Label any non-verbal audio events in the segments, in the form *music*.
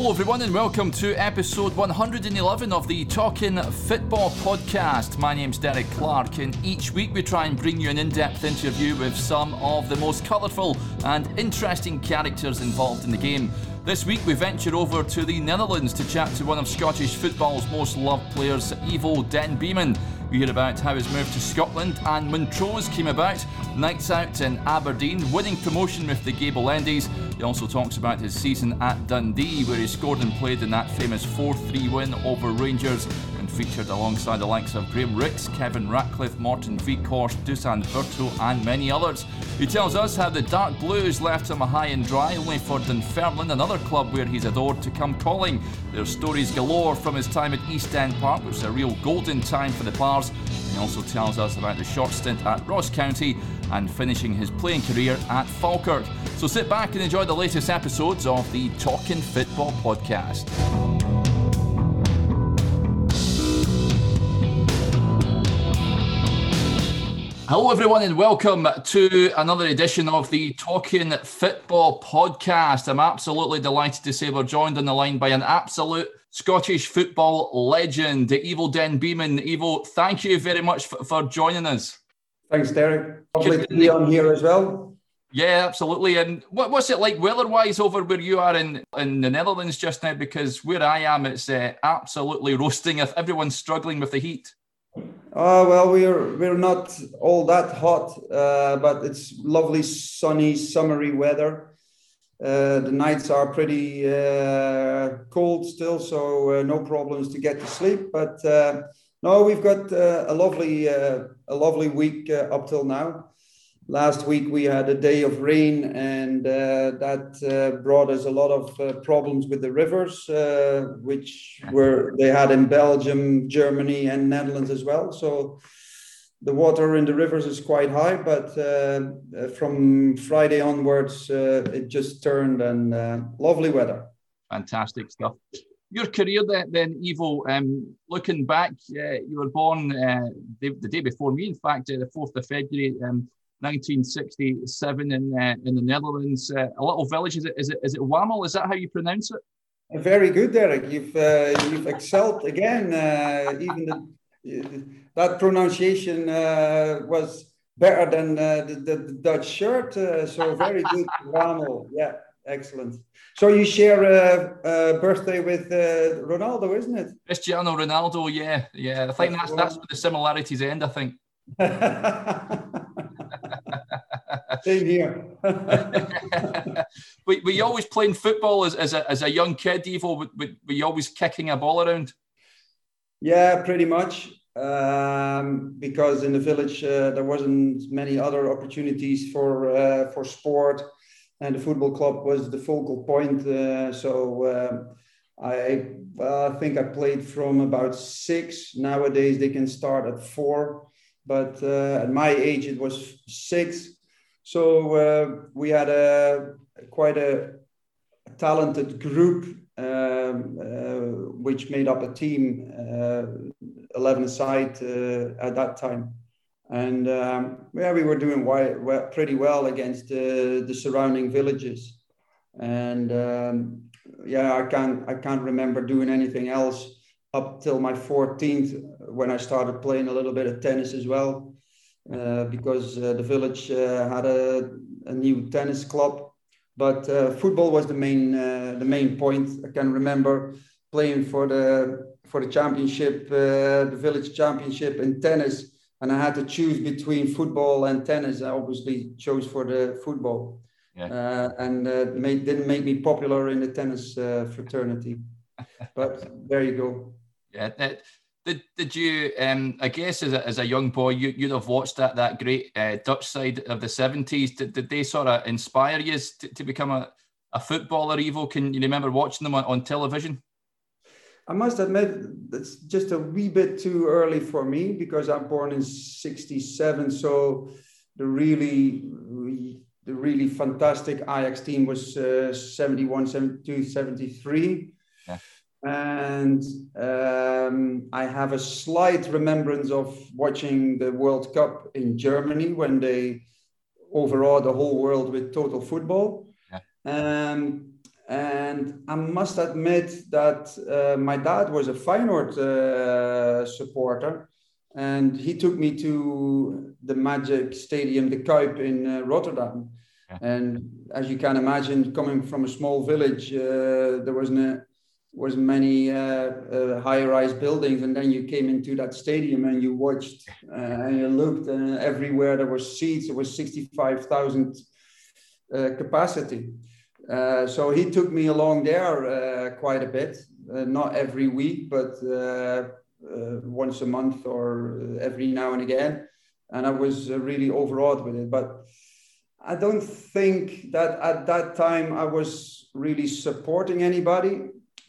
Hello, everyone, and welcome to episode 111 of the Talking Football podcast. My name's Derek Clark, and each week we try and bring you an in depth interview with some of the most colourful and interesting characters involved in the game. This week we venture over to the Netherlands to chat to one of Scottish football's most loved players, Ivo Den Bieman. We hear about how his move to Scotland and Montrose came about, nights out in Aberdeen, winning promotion with the Gable Endies. He also talks about his season at Dundee, where he scored and played in that famous 4 3 win over Rangers featured alongside the likes of Graham Rix, Kevin Ratcliffe, Morten Wieghorst, Dusan Vrto, and many others. He tells us how the Dark Blues left him high and dry, only for Dunfermline, another club where he's adored, to come calling. There's stories galore from his time at East End Park, which was a real golden time for the Pars. He also tells us about the short stint at Ross County and finishing his playing career at Falkirk. So sit back and enjoy the latest episodes of the Talking Football podcast. Hello, everyone, and welcome to another edition of the Talking Football podcast. I'm absolutely delighted to say we're joined on the line by an absolute Scottish football legend, Ivo Den Bieman. Ivo, thank you very much for, for joining us. Thanks, Derek. Lovely to be on here as well. Yeah, absolutely. And what, what's it like weather-wise over where you are in, in the Netherlands just now? Because where I am, it's uh, absolutely roasting. If everyone's struggling with the heat. Uh, well, we're we're not all that hot, uh, but it's lovely, sunny, summery weather. Uh, the nights are pretty uh, cold still, so uh, no problems to get to sleep. But uh, no, we've got a lovely a lovely week up till now last week we had a day of rain and uh, that uh, brought us a lot of uh, problems with the rivers uh, which were they had in belgium germany and netherlands as well so the water in the rivers is quite high but uh, uh, from friday onwards it just turned and lovely weather fantastic stuff your career then, then Ivo, um, looking back, you were born the, the, day before me, in fact, the 4th of February. Um, 1967 in uh, in the Netherlands. Uh, a little village. Is it is it is it Wamel? Is that how you pronounce it? Very good, Derek. You've uh, you've excelled again. Uh, even the, that pronunciation uh, was better than uh, the, the, the, Dutch shirt. so very good, *laughs* Wamel. Yeah, excellent. So you share a, a birthday with Ronaldo, isn't it? Cristiano Ronaldo. Yeah, yeah. I think that's that's where the similarities end. I think. *laughs* Same here. *laughs* were, were you always playing football as, as, a, as a young kid, Ivo? Were, were you always kicking a ball around? Yeah, pretty much. Um, because in the village uh, there wasn't many other opportunities for uh, for sport, and the football club was the focal point. Uh, so uh, I I think I played from about six. Nowadays they can start at four, but uh, at my age it was six. So uh, we had a quite a talented group, um, uh, which made up a team, uh, 11 side uh, at that time. And um, yeah, we were doing pretty well against the surrounding villages. And um, yeah, I can't, I can't remember doing anything else up till my 14th when I started playing a little bit of tennis as well. Uh, because uh, the village uh, had a, a, new tennis club. But football was the main the main point. I can remember playing for the for the championship, the village championship in tennis, and I had to choose between football and tennis. I obviously chose for the football. Yeah. Uh, and uh, made, didn't make me popular in the tennis uh, fraternity. *laughs* but there you go. Yeah, that, did, did you, um, I guess, as a, as a young boy, you, you'd have watched that that great uh, Dutch side of the 70s. Did, did they sort of inspire you to, to become a, a footballer, Ivo? Can you remember watching them on, on television? I must admit, it's just a wee bit too early for me because I'm born in 67. So the really, the really fantastic Ajax team was uh, 71, 72, 73. Yeah and um, I have a slight remembrance of watching the World Cup in Germany when they overawed the whole world with total football. Yeah. Um, And I must admit that uh, my dad was a Feyenoord uh, supporter, and he took me to the Magic Stadium, the Kuip in uh, Rotterdam. Yeah. And as you can imagine, coming from a small village, uh, there wasn't was many uh, uh, high-rise buildings, and then you came into that stadium and you watched uh, and you looked, and everywhere there were seats. It was sixty-five thousand uh, capacity. Uh, so he took me along there uh, quite a bit, not every week, but once a month or every now and again, and I was really overawed with it. But I don't think that at that time I was really supporting anybody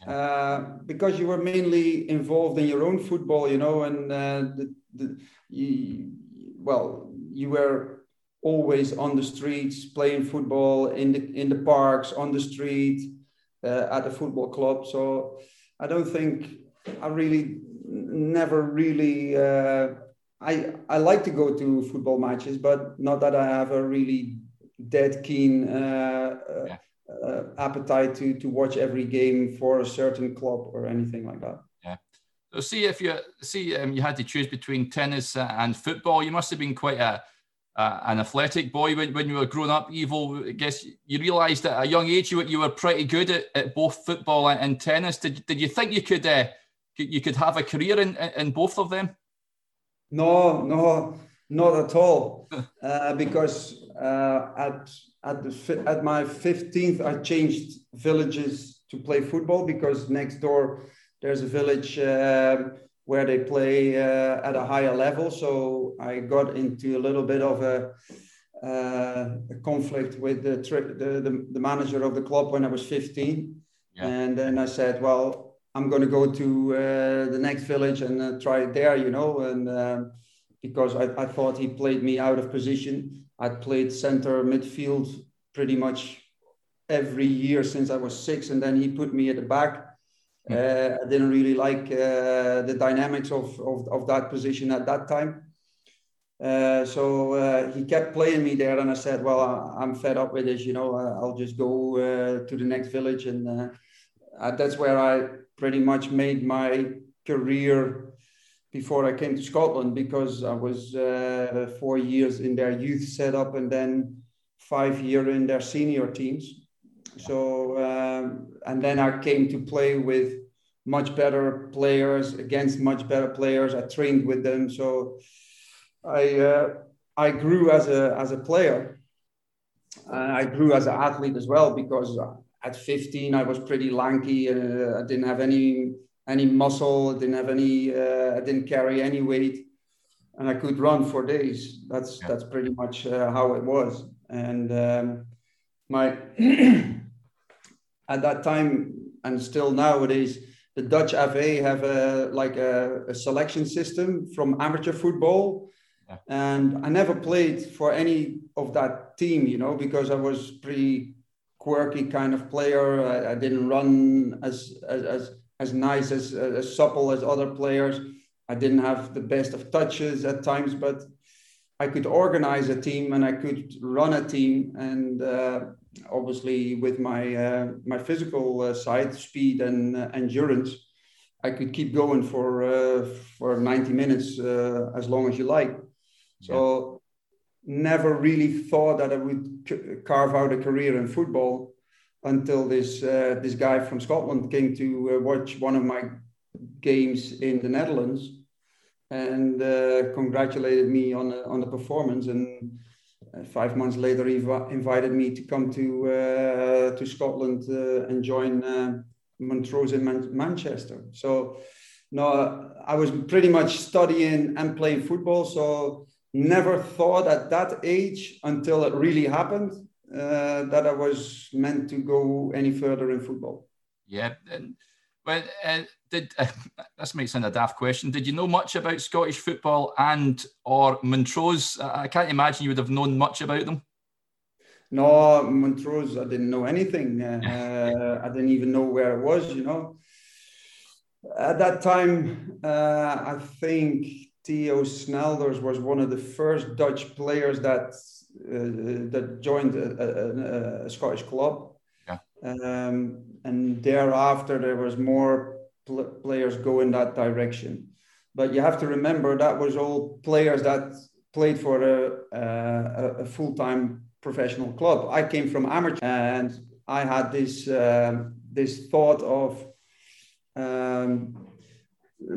uh, because you were mainly involved in your own football, you know, and uh, the, the, you, well, you were always on the streets playing football in the in the parks, on the street, uh, at the football club. So I don't think I really never really. Uh, I I like to go to football matches, but not that I have a really dead keen. Uh, yeah uh, appetite to to watch every game for a certain club or anything like that. Yeah. So see if you see um, you had to choose between tennis and football, you must have been quite a uh, an athletic boy when, when you were growing up. Ivo. I guess you realised at a young age you, you were pretty good at, at both football and, and tennis. Did, did you think you could uh, you could have a career in, in both of them? No, no, not at all. *laughs* uh, because uh, at at the at my 15th i changed villages to play football because next door there's a village uh, where they play uh, at a higher level. So i got into a little bit of a, uh, a conflict with the, the, the, the, manager of the club when i was 15 yeah. and then i said well i'm going to go to uh, the next village and uh, try it there you know and um, because I, I thought he played me out of position I'd played center midfield pretty much every year since I was six, and then he put me at the back. Hmm. Uh, I didn't really like uh, the dynamics of, of, of, that position at that time. Uh, so uh, he kept playing me there, and I said, "Well, I, am fed up with this. You know, I'll just go uh, to the next village." And uh, that's where I pretty much made my career before I came to Scotland because I was uh, four years in their youth setup and then five year in their senior teams. So um, and then I came to play with much better players against much better players. I trained with them, so I uh, I grew as a as a player. And I grew as an athlete as well because at 15 I was pretty lanky. Uh, I didn't have any any muscle. I didn't have any. Uh, I didn't carry any weight, and I could run for days. That's yeah. that's pretty much uh, how it was. And um, my *clears throat* at that time and still nowadays, the Dutch FA have a like a, a selection system from amateur football. Yeah. And I never played for any of that team, you know, because I was pretty quirky kind of player. I, I didn't run as, as, as as nice as as supple as other players. I didn't have the best of touches at times, but I could organize a team and I could run a team. And uh, obviously, with my uh, my physical uh, side, speed and uh, endurance, I could keep going for uh, for 90 minutes uh, as long as you like. So, never really thought that I would c- carve out a career in football until this uh, this guy from Scotland came to uh, watch one of my games in the Netherlands and uh, congratulated me on on the performance. And uh, five months later, he invited me to come to uh, to Scotland uh, and join Montrose in Man- Manchester. So, no, I was pretty much studying and playing football. So, never thought at that age until it really happened uh, that I was meant to go any further in football. Yeah. Well, uh, did *laughs* uh, this might sound a daft question? Did you know much about Scottish football and or Montrose? I can't imagine you would have known much about them. No, Montrose, I didn't know anything. Uh, *laughs* I didn't even know where it was. You know, at that time, uh, I think Theo Snelders was one of the first Dutch players that uh, that joined a, a, a, Scottish club. Yeah. Um, and thereafter, there was more pl- players go in that direction. But you have to remember that was all players that played for a, a, a full-time professional club. I came from amateur, and I had this um, this thought of um,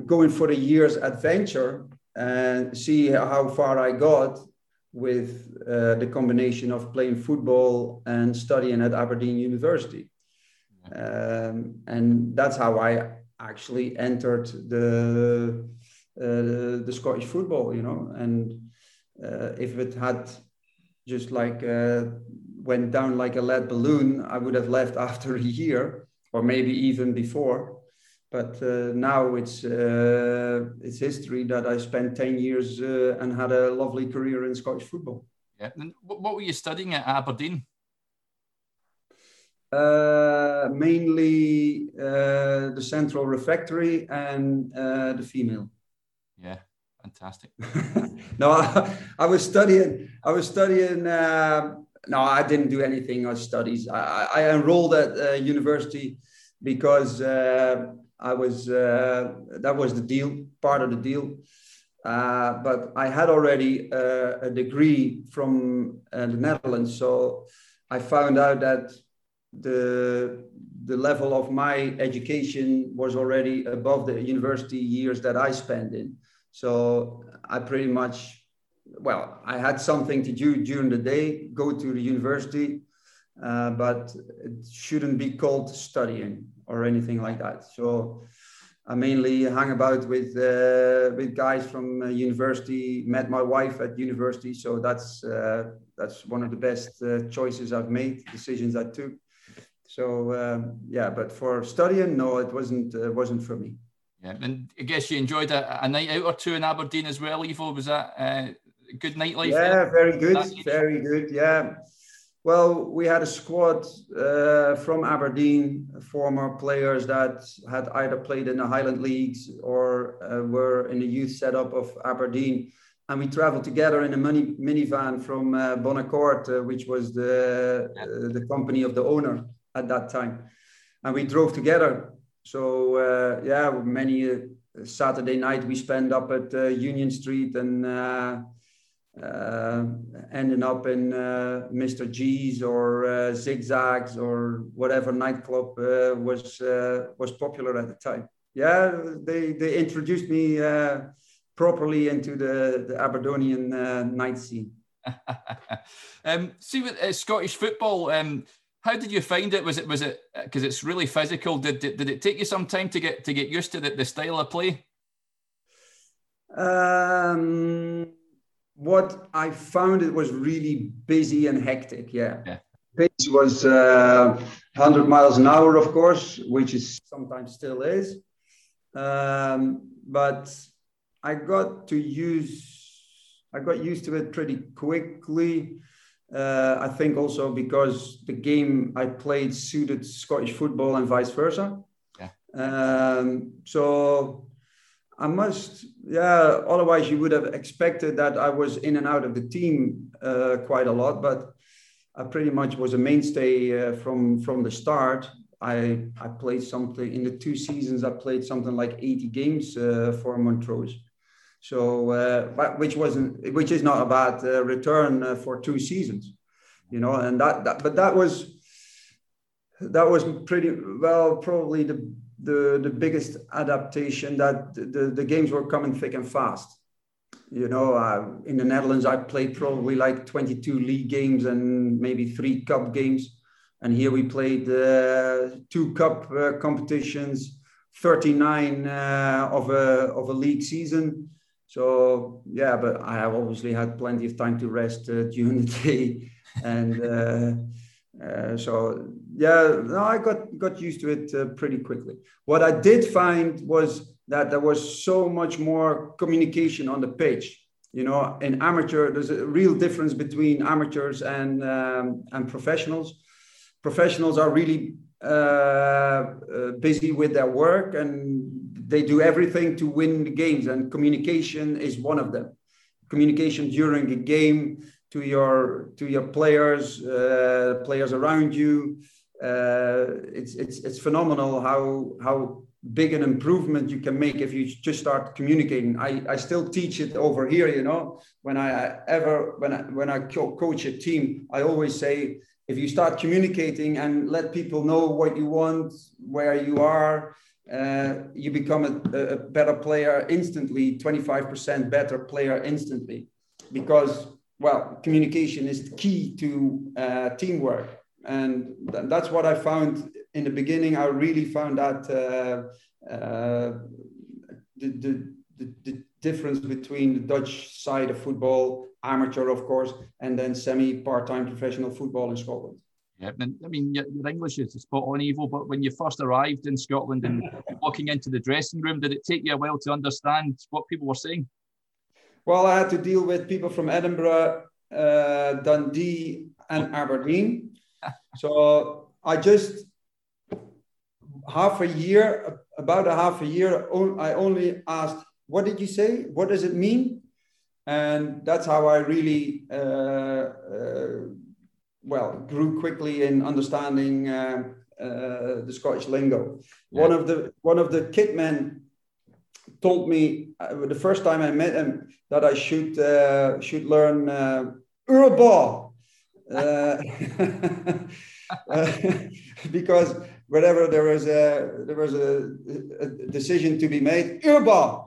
going for a year's adventure and see how far I got with uh, the combination of playing football and studying at Aberdeen University. Um, and that's how I actually entered the uh, the Scottish football, you know. And uh, if it had just like uh, went down like a lead balloon, I would have left *laughs* after a year or maybe even before. But uh, now it's uh, it's history that I spent ten years uh, and had a lovely career in Scottish football. Yeah. And what were you studying at Aberdeen? Uh, mainly uh, the central refectory and uh, the female. Yeah, fantastic. *laughs* no, I, *laughs* I, was studying. I was studying. Uh, no, I didn't do anything on studies. I, I enrolled at uh, university because uh, I was. that was the deal, part of the deal. but I had already a degree from the Netherlands, so I found out that the the level of my education was already above the university years that I spent in. So I pretty much, well, I had something to do during the day, go to the university, uh, but it shouldn't be called studying or anything like that. So I mainly hung about with uh, with guys from uh, university. Met my wife at university, so that's uh, that's one of the best uh, choices I've made, decisions I took so um, yeah, but for studying, no, it wasn't uh, wasn't for me. Yeah, and I guess you enjoyed a, a, night out or two in Aberdeen as well, Ivo. Was that uh, good nightlife? Yeah, very good, very good. Yeah. Well, we had a squad uh, from Aberdeen, former players that had either played in the Highland Leagues or uh, were in the youth setup of Aberdeen. And we traveled together in a mini, minivan from uh, Bon Accord, uh, which was the, uh, the company of the owner at that time. And we drove together. So uh, yeah, many uh, Saturday night we spent up at Union Street and uh, uh, ending up in uh, Mr. G's or Zigzags or whatever nightclub was was popular at the time. Yeah, they they introduced me properly into the the Aberdonian night scene. *laughs* um, see with Scottish football. Um, how did you find it? Was it was it because it's really physical? Did, did did it take you some time to get to get used to the, the style of play? Um, what I found it was really busy and hectic. Yeah. yeah. Pace was uh, 100 miles an hour, of course, which is sometimes still is. Um, but I got to use, I got used to it pretty quickly. Uh, I think also because the game I played suited Scottish football and vice versa. Yeah. Um, so I must, yeah. Otherwise, you would have expected that I was in and out of the team uh, quite a lot, but I pretty much was a mainstay uh, from from the start. I I played something in the two seasons. I played something like 80 games uh, for Montrose. So, uh, which wasn't, which is not a bad uh, return uh, for two seasons, you know. And that, that, but that was, that was pretty well probably the the the biggest adaptation that the the games were coming thick and fast. You know, uh, in the Netherlands, I played probably like 22 league games and maybe three cup games, and here we played uh, two cup uh, competitions, 39 of a of a league season. So yeah, but I have obviously had plenty of time to rest uh, *laughs* during the day, and uh, uh, so yeah, no, I got got used to it uh, pretty quickly. What I did find was that there was so much more communication on the pitch. You know, in amateur, there's a real difference between amateurs and um, and professionals. Professionals are really uh, uh, busy with their work and they do everything to win the games, and communication is one of them. Communication during a game to your to your players, uh, players around you, it's it's it's phenomenal how how big an improvement you can make if you just start communicating. I, I still teach it over here, you know, when I ever, when I, when I coach a team, I always say, if you start communicating and let people know what you want, where you are, uh, you become a, a, better player instantly, 25% better player instantly. Because, well, communication is key to uh, teamwork. And th- that's what I found in the beginning, I really found that uh, uh, the, the, the, the, difference between the Dutch side of football, amateur, of course, and then semi part time professional football in Scotland. Yeah, I mean, your, English is spot on, Ivo. But when you first arrived in Scotland and *laughs* walking into the dressing room, did it take you a while to understand what people were saying? Well, I had to deal with people from Edinburgh, uh, Dundee, and Aberdeen. So I just half a year, about a half a year, I only asked, what did you say? What does it mean? And that's how I really, uh, uh, well, grew quickly in understanding uh, uh the Scottish lingo. Yeah. One of the one of the kit men told me uh, the first time I met him that I should uh, should learn uh, Urba. *laughs* *laughs* because wherever there was a there was a, a decision to be made, Urba.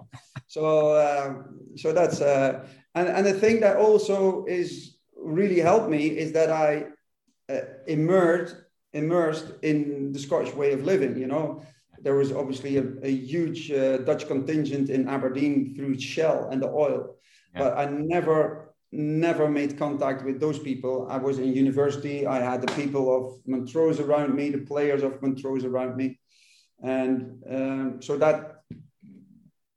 So uh, so that's uh, and and the thing that also is really helped me is that I uh, immersed immersed in the Scottish way of living. You know, there was obviously a, a huge uh, Dutch contingent in Aberdeen through Shell and the oil, yeah. but I never never made contact with those people. I was in university. I had the people of Montrose around me, the players of Montrose around me, and um, so that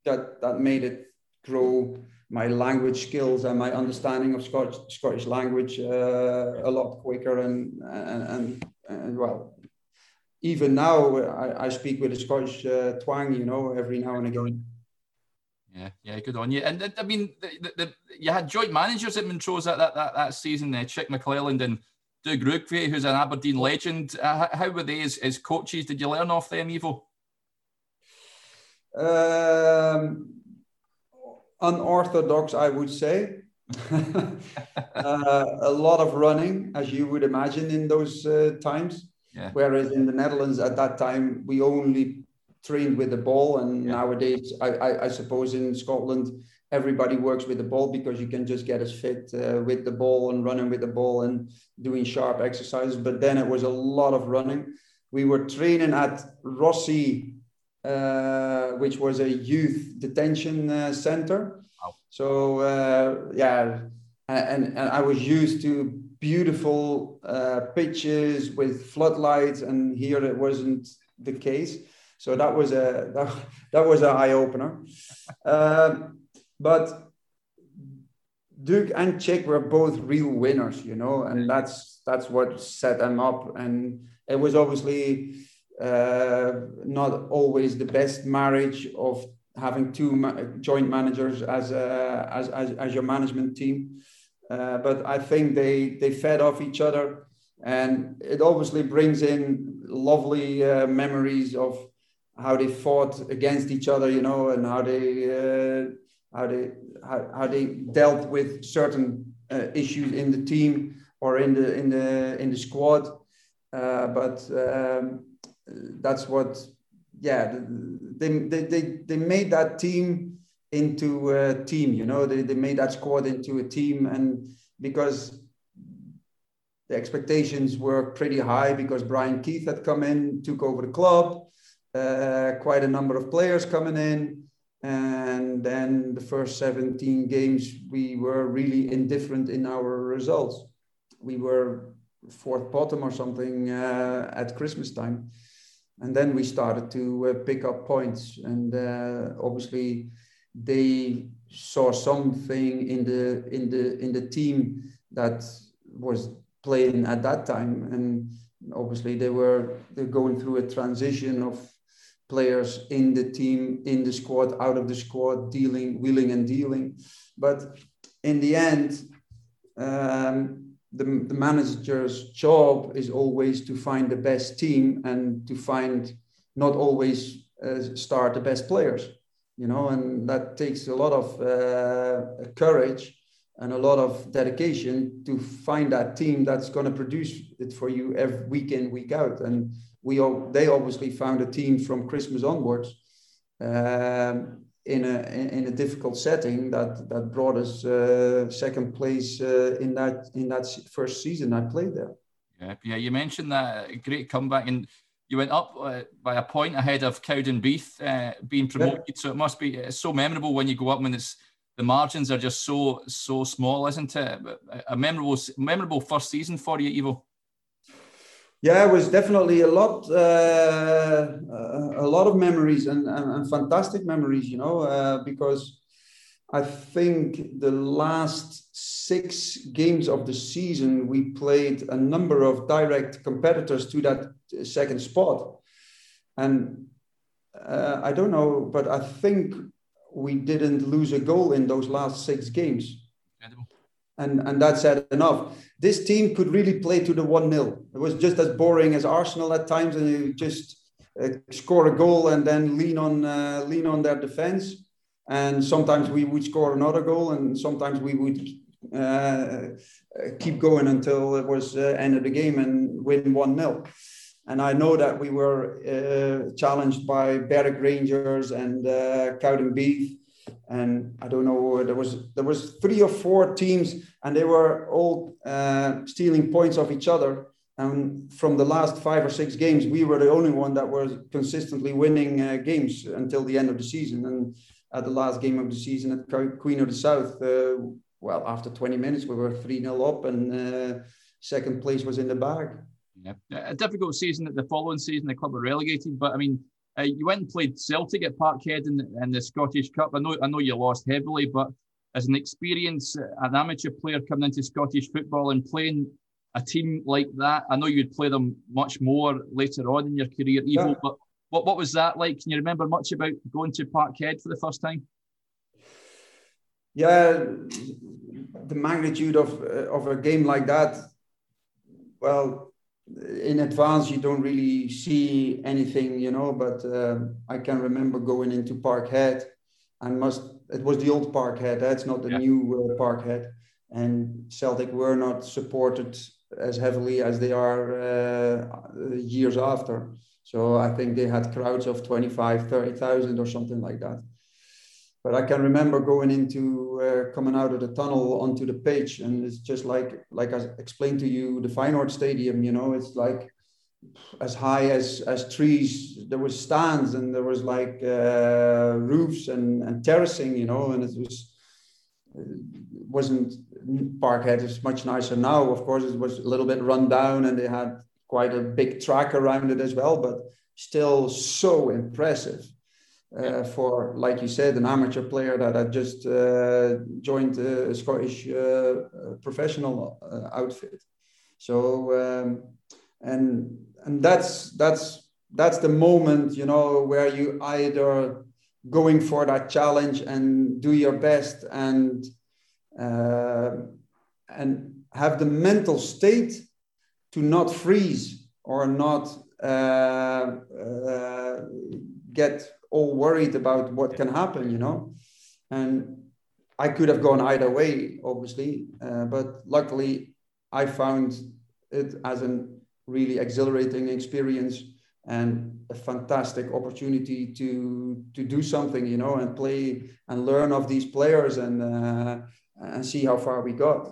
that that made it grow my language skills and my understanding of Scottish Scottish language uh, a lot quicker and and, and, and well. Even now, I, I speak with a Scottish uh, twang, you know, every now and again. Yeah, yeah, good on you. And I mean, the, the, you had joint managers at Montrose that, that, that, that season, uh, Chick McLelland and Doug Rougvie, who's an Aberdeen legend. Uh, how were they as, as coaches? Did you learn off them, Ivo? Um, unorthodox, I would say. *laughs* uh, a lot of running, as you would imagine, in those uh, times. Yeah. Whereas in the Netherlands at that time, we only trained with the ball. And yeah. nowadays, I, I, I, suppose in Scotland, everybody works with the ball because you can just get as fit uh, with the ball and running with the ball and doing sharp exercises. But then it was a lot of running. We were training at Rossie, uh, which was a youth detention uh, center. Wow. So uh, yeah, and, and I was used to beautiful uh, pitches with floodlights, and here it wasn't the case. So that was a that, that was an eye opener. Um, but Duke and Chick were both real winners, you know, and that's that's what set them up. And it was obviously uh, not always the best marriage of having two ma- joint managers as, a, as, as as your management team. Uh, but I think they they fed off each other, and it obviously brings in lovely uh, memories of how they fought against each other, you know, and how they uh, how they how, how they dealt with certain uh, issues in the team or in the in the in the squad. Uh, but um, that's what, yeah, they, they they they made that team into a team. You know, they they made that squad into a team, and because the expectations were pretty high because Brian Keith had come in, took over the club uh, quite a number of players coming in. And then the first 17 games, we were really indifferent in our results. We were fourth bottom or something uh, at Christmas time. And then we started to uh, pick up points. And uh, obviously, they saw something in the in the in the team that was playing at that time and obviously they were they're going through a transition of players in the team, in the squad, out of the squad, dealing, wheeling and dealing. But in the end, um, the, the manager's job is always to find the best team and to find not always uh, start the best players, you know, and that takes a lot of uh, courage and a lot of dedication to find that team that's going to produce it for you every week in, week out. And we all, they obviously found a team from Christmas onwards um, in a in a difficult setting that that brought us uh, second place uh, in that in that first season I played there. Yeah, yeah. You mentioned that great comeback, and you went up uh, by a point ahead of Cowdenbeath uh, being promoted. Yeah. So it must be it's so memorable when you go up when it's the margins are just so so small, isn't it? A memorable memorable first season for you, Ivo. Yeah, it was definitely a lot, uh, a lot of memories and, and, and fantastic memories, you know, uh, because I think the last six games of the season we played a number of direct competitors to that second spot, and uh, I don't know, but I think we didn't lose a goal in those last six games. Incredible and, and that said enough. This team could really play to the 1 0. It was just as boring as Arsenal at times, and you just uh, score a goal and then lean on, uh, lean on their defense. And sometimes we would score another goal, and sometimes we would uh, keep going until it was uh, end of the game and win 1 0. And I know that we were uh, challenged by Berwick Rangers and uh, Cowdenbeath and I don't know there was there was three or four teams and they were all uh, stealing points off each other. And from the last five or six games we were the only one that was consistently winning uh, games until the end of the season. And at the last game of the season at Queen of the South uh, well after 20 minutes we were 3-0 up and uh, second place was in the bag. Yeah. a difficult season at the following season the club were relegated but I mean uh, you went and played Celtic at Parkhead in, in the Scottish Cup. I know, I know you lost heavily, but as an experience, uh, an amateur player coming into Scottish football and playing a team like that, I know you'd play them much more later on in your career, Ivo, yeah. but what, what was that like? Can you remember much about going to Parkhead for the first time? Yeah, the magnitude of, uh, of a game like that, well, in advance you don't really see anything you know but uh, i can remember going into parkhead and must it was the old parkhead that's not the yeah. new uh, parkhead. And celtic were not supported as heavily as they are uh, years after. So i think they had crowds of 25 30000 or something like that but I can remember going into uh, coming out of the tunnel onto the pitch, and it's just like like I explained to you, the Feyenoord Stadium. You know, it's like as high as as trees. There was stands and there was like uh, roofs and and terracing. You know, and it was it wasn't Parkhead is much nicer now. Of course, it was a little bit run down, and they had quite a big track around it as well, but still so impressive uh, for, like you said, an amateur player that had just uh, joined a Scottish uh, professional uh, outfit. So, um, and and that's that's that's the moment, you know, where you either going for that challenge and do your best and uh, and have the mental state to not freeze or not uh, get all worried about what can happen, you know. And I could have gone either way, obviously, uh, but luckily I found it as a really exhilarating experience and a fantastic opportunity to to do something, you know, and play and learn of these players and uh, and see how far we got.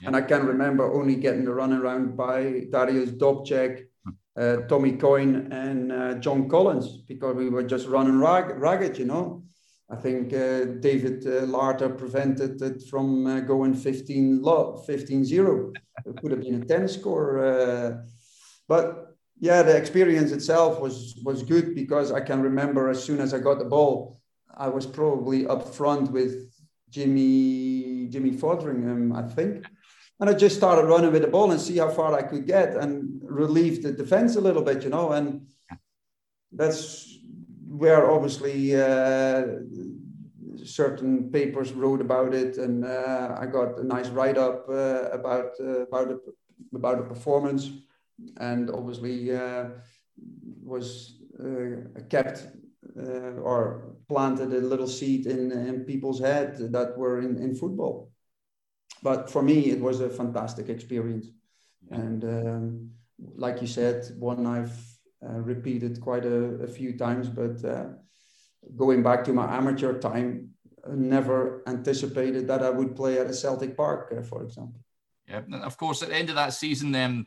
Yeah. And I can remember only getting the run around by Darius Wdowczyk, uh, Tommy Coyne and uh, John Collins because we were just running rag- ragged, you know. I think uh, David uh, Larter prevented it from uh, going 15 lo- 15 0. it could have been a 10 score. Uh, but yeah, the experience itself was, was good because I can remember as soon as I got the ball, I was probably up front with Jimmy Jimmy Foderingham, I think. And I just started running with the ball and see how far I could get and relieve the defense a little bit, you know. And that's where obviously uh, certain papers wrote about it, and uh, I got a nice write up uh, about uh, about the, about the performance, and obviously uh, was uh, kept or planted a little seed in in people's head that were in in football. But for me, it was a fantastic experience, and um, like you said, one I've repeated quite a, a, few times, but going back to my amateur time, I never anticipated that I would play at a Celtic Park, uh, for example. Yeah, and of course, at the end of that season, um,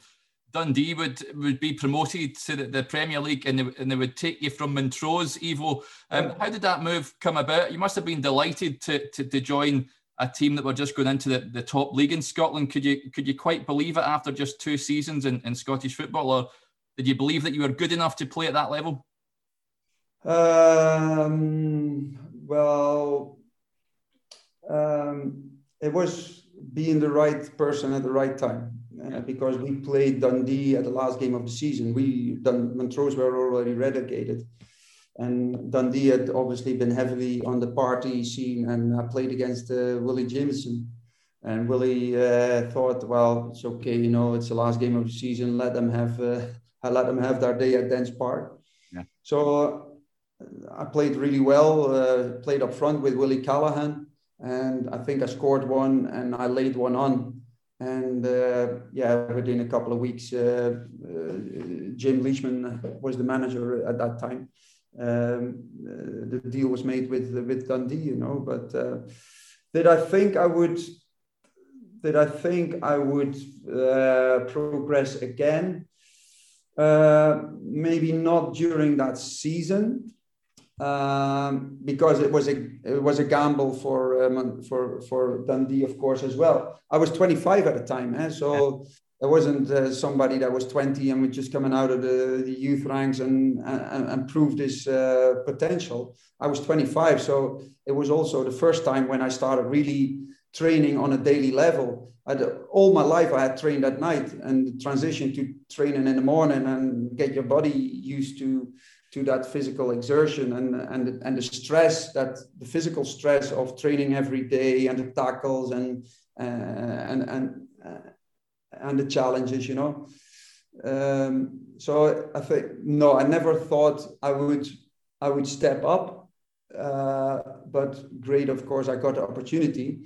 Dundee would would be promoted to the, the Premier League, and they, and they would take you from Montrose. Ivo, um, how did that move come about? You must have been delighted to, to, to join a team that were just going into the, the top league in Scotland. Could you could you quite believe it after just two seasons in, in Scottish football, or did you believe that you were good enough to play at that level? Um, well, um, it was being the right person at the right time uh, because we played Dundee at the last game of the season. We Dun- Montrose were already relegated, and Dundee had obviously been heavily on the party scene, and I played against uh, Willie Jamieson. And Willie uh, thought, well, it's okay, you know, it's the last game of the season. Let them have, uh, *laughs* let them have their day at Dens Park. Yeah. So I played really well, uh, played up front with Willie Callahan, and I think I scored one and I laid one on. And uh, yeah, within a couple of weeks, uh, uh Jim Leishman was the manager at that time. Um, uh, the deal was made with with Dundee, you know. But uh, did I think I would? Did I think I would progress again? maybe not during that season um, because it was a it was a gamble for um, for for Dundee, of course, as well. I was 25 at the time, eh? so. There wasn't uh, somebody that was 20 and was just coming out of the, the youth ranks and and, and proved his uh, potential. I was 25, so it was also the first time when I started really training on a daily level. I'd, all my life I had trained at night, and the transition to training in the morning and get your body used to to that physical exertion and, and, and the stress that the physical stress of training every day and the tackles and, uh, and, and, uh, and the challenges, you know. Um, so I think, no, I never thought I would, I would step up. Uh, but great, of course, I got the opportunity.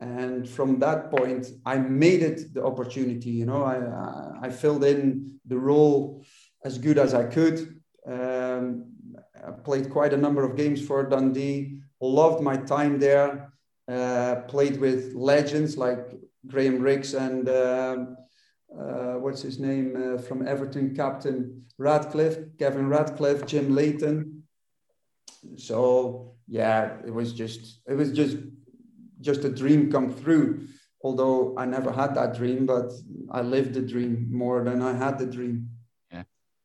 And from that point, I made it the opportunity, you know, I, I filled in the role as good as I could um, I played quite a number of games for Dundee. Loved my time there. Uh, played with legends like Graham Rix and um, uh, what's his name uh, from Everton, captain Ratcliffe, Kevin Ratcliffe, Jim Leighton. So yeah, it was just it was just just a dream come through. Although I never had that dream, but I lived the dream more than I had the dream. Yeah.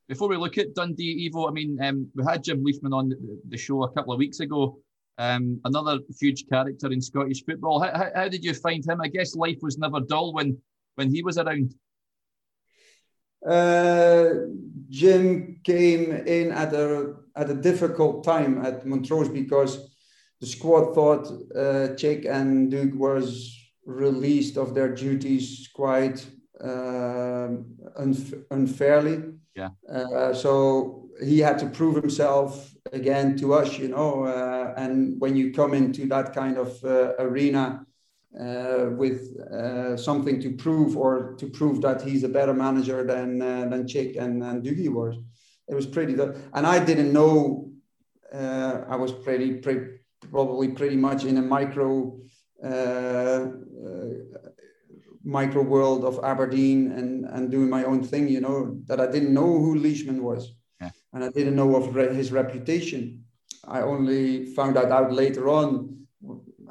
Before we look at Dundee Ivo, I mean, um, we had Jim Leishman on the show a couple of weeks ago. Um, another huge character in Scottish football. How, how, how, did you find him? I guess life was never dull when when he was around. Uh, Jim came in at a at a difficult time at Montrose because the squad thought uh, Chick and Doug was released of their duties quite uh, unf- unfairly. Yeah. Uh, so he had to prove himself again to us, you know. Uh, and when you come into that kind of uh, arena uh, with uh, something to prove or to prove that he's a better manager than uh, than Chick and, and Dougie was, it was pretty. And I didn't know. I was pretty, pretty probably pretty much in a micro micro world of Aberdeen and, and doing my own thing, you know, that I didn't know who Leishman was. And I didn't know of his reputation. I only found that out later on,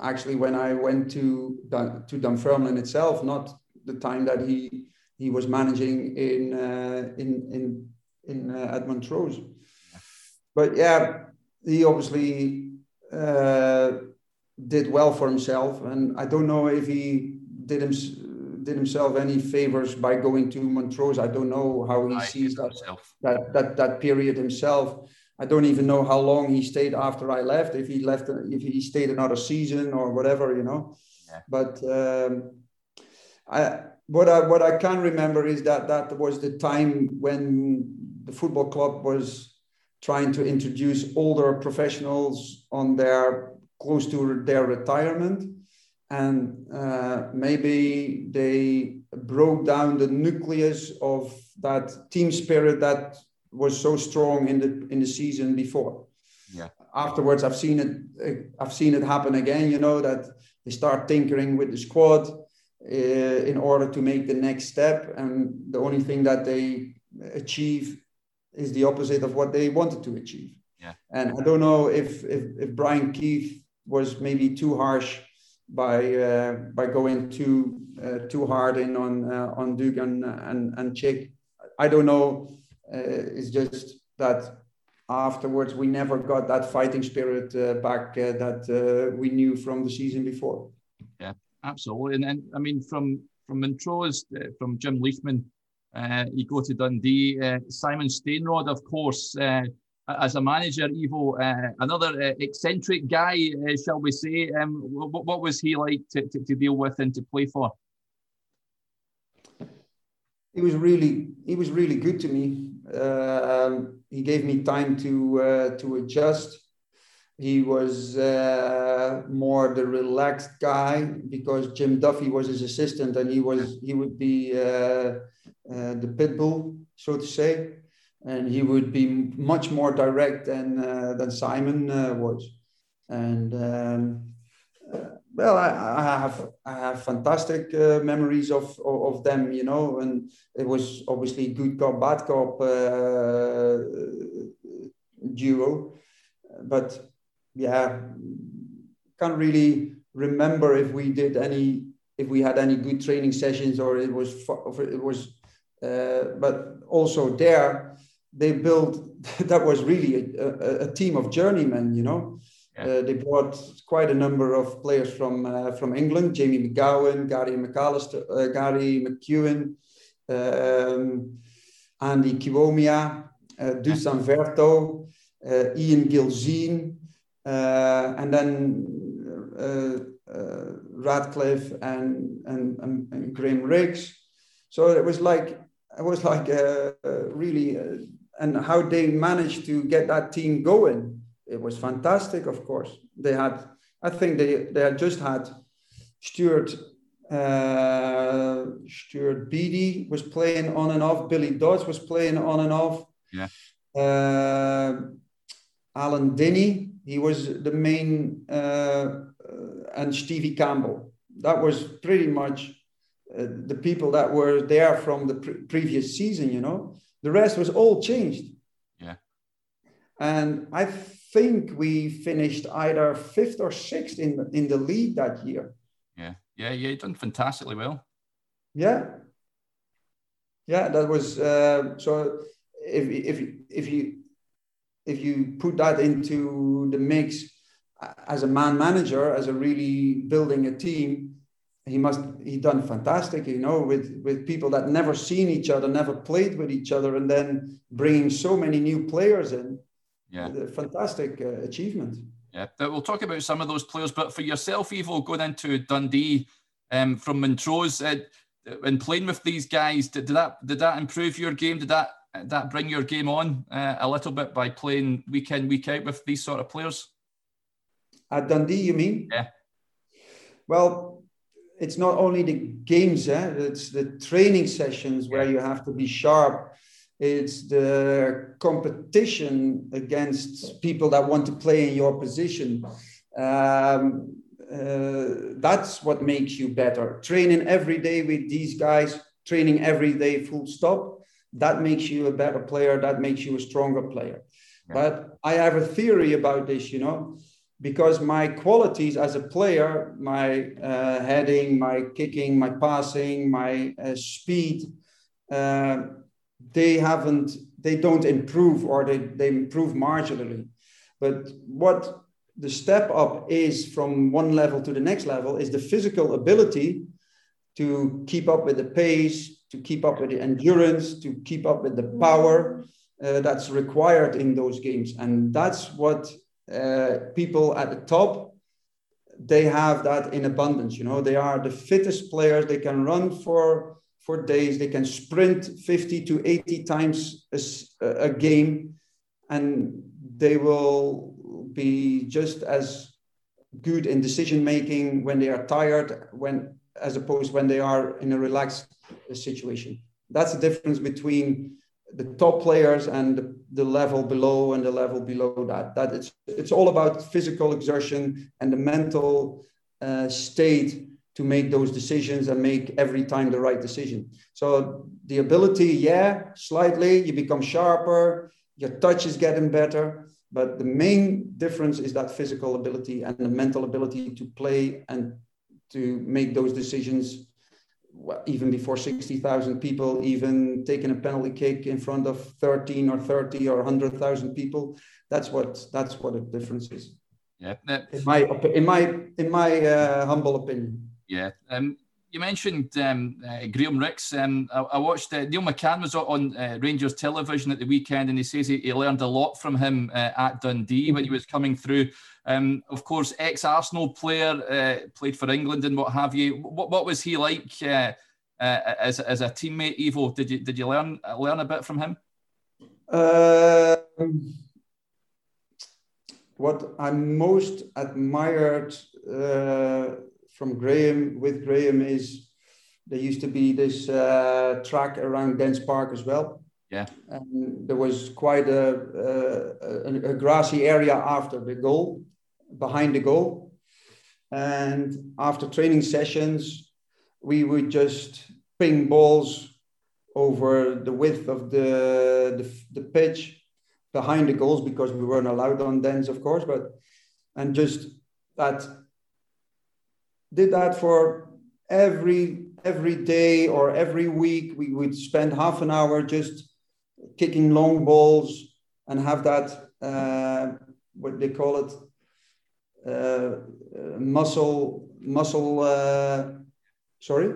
actually, when I went to, to Dunfermline itself, not the time that he he was managing in uh, in in in uh, at Montrose. But yeah, he obviously uh, did well for himself, and I don't know if he did him did himself any favors by going to Montrose. I don't know how he I sees that, that, that that period himself. I don't even know how long he stayed after I left. If he left, if he stayed another season or whatever, you know. Yeah. But um, I what I what I can remember is that that was the time when the football club was trying to introduce older professionals on their close to their retirement and uh, maybe they broke down the nucleus of that team spirit that was so strong in the in the season before. Yeah. Afterwards i've seen it i've seen it happen again you know that they start tinkering with the squad uh, in order to make the next step. And the only thing that they achieve is the opposite of what they wanted to achieve. Yeah. And i don't know if if, if brian keith was maybe too harsh by uh, by going too uh, too hard in on uh, on Dugan and and and Chick. I don't know. Uh, it's just that afterwards we never got that fighting spirit uh, back uh, that we knew from the season before. Yeah, absolutely. And, and I mean, from from Montrose, from Jim Leishman, uh, you go to Dundee. Simon Stainrod, of course, as a manager, Ivo, uh, another uh, eccentric guy, shall we say? Um, what, what was he like to, to, to, deal with and to play for? He was really he was really good to me. Um, he gave me time to to adjust he was uh, more the relaxed guy because Jim Duffy was his assistant and he was he would be uh, uh, the pit bull, so to say, and he would be much more direct than uh, than Simon uh, was. And um, uh, well, I, I, have I have fantastic memories of, of, of them, you know, and it was obviously good cop bad cop duo, but yeah, can't really remember if we did any, if we had any good training sessions or it was, it was, uh, but also there they built, *laughs* that was really a, a, a team of journeymen, you know. Yeah. Uh, they brought quite a number of players from uh, from England: Jamie McGowan, Gary McAllister, uh, Gary McEwen, um, Andy Kiwomya, uh, Dusan Vrto, uh, Ian Gilzean, uh, and then uh, uh, Ratcliffe and, and, and, and, Graham Rix. So it was like it was like a really, and how they managed to get that team going. It was fantastic, of course. They had, I think they they had just had Stuart uh, Stuart Beattie was playing on and off. Billy Dodds was playing on and off. Yeah. Uh, Alan Dinnie he was the main, uh, and Stevie Campbell. That was pretty much uh, the people that were there from the pre- previous season, you know. The rest was all changed. Yeah. And I think we finished either fifth or sixth in the, in the league that year. Yeah, yeah, yeah, You done fantastically well. Yeah, yeah, that was uh, so. If if if you if you put that into the mix as a man manager, as a really building a team, he must he done fantastic, you know, with with people that never seen each other, never played with each other, and then bringing so many new players in. Yeah, fantastic uh, achievement. Yeah, we'll talk about some of those players, but for yourself, Ivo going into Dundee um, from Montrose, uh, and playing with these guys, did, did that did that improve your game? Did that that bring your game on uh, a little bit by playing week in, week out with these sort of players? At Dundee, you mean? Yeah. Well, it's not only the games, eh? it's the training sessions where you have to be sharp. It's the competition against people that want to play in your position. Um, uh, that's what makes you better. Training every day with these guys, training every day, full stop that makes you a better player that makes you a stronger player yeah. but i have a theory about this you know because my qualities as a player my uh, heading my kicking my passing my uh, speed uh, they haven't they don't improve or they, they improve marginally. But what the step up is from one level to the next level is the physical ability to keep up with the pace to keep up with the endurance, to keep up with the power, uh, that's required in those games, and that's what uh, people at the top they have that in abundance. You know, they are the fittest players. They can run for for days. They can sprint 50 to 80 times a, a game, and they will be just as good in decision making when they are tired when as opposed when they are in a relaxed situation that's the difference between the top players and the, the, level below and the level below that that it's it's all about physical exertion and the mental uh, state to make those decisions and make every time the right decision. So the ability yeah slightly you become sharper your touch is getting better but the main difference is that physical ability and the mental ability to play and to make those decisions well, even before 60,000 people, even taking a penalty kick in front of 13 or 30 or 100,000 people. That's what that's what the difference is. Yeah, in my in my in my uh, humble opinion. Yeah, um, you mentioned um, uh, Graham Rix. Um, I, I, watched uh, Neil McCann was on uh, Rangers television at the weekend, and he says he, he learned a lot from him uh, at Dundee when he was coming through. Um, of course, ex-Arsenal player, uh, played for England and what have you. What, what was he like uh, as, as a teammate? Ivo, did you did you learn learn a bit from him? Um, what I most admired from Graham with Graham is there used to be this uh, track around Dens Park as well. Yeah. And there was quite a, a, a, grassy area after the goal, behind the goal. And after training sessions, we would just ping balls over the width of the, the, the pitch behind the goals because we weren't allowed on Dens, of course, but and just that did that for every every day or every week. We would spend half an hour just kicking long balls and have that uh, what they call it uh, muscle muscle. Uh, sorry.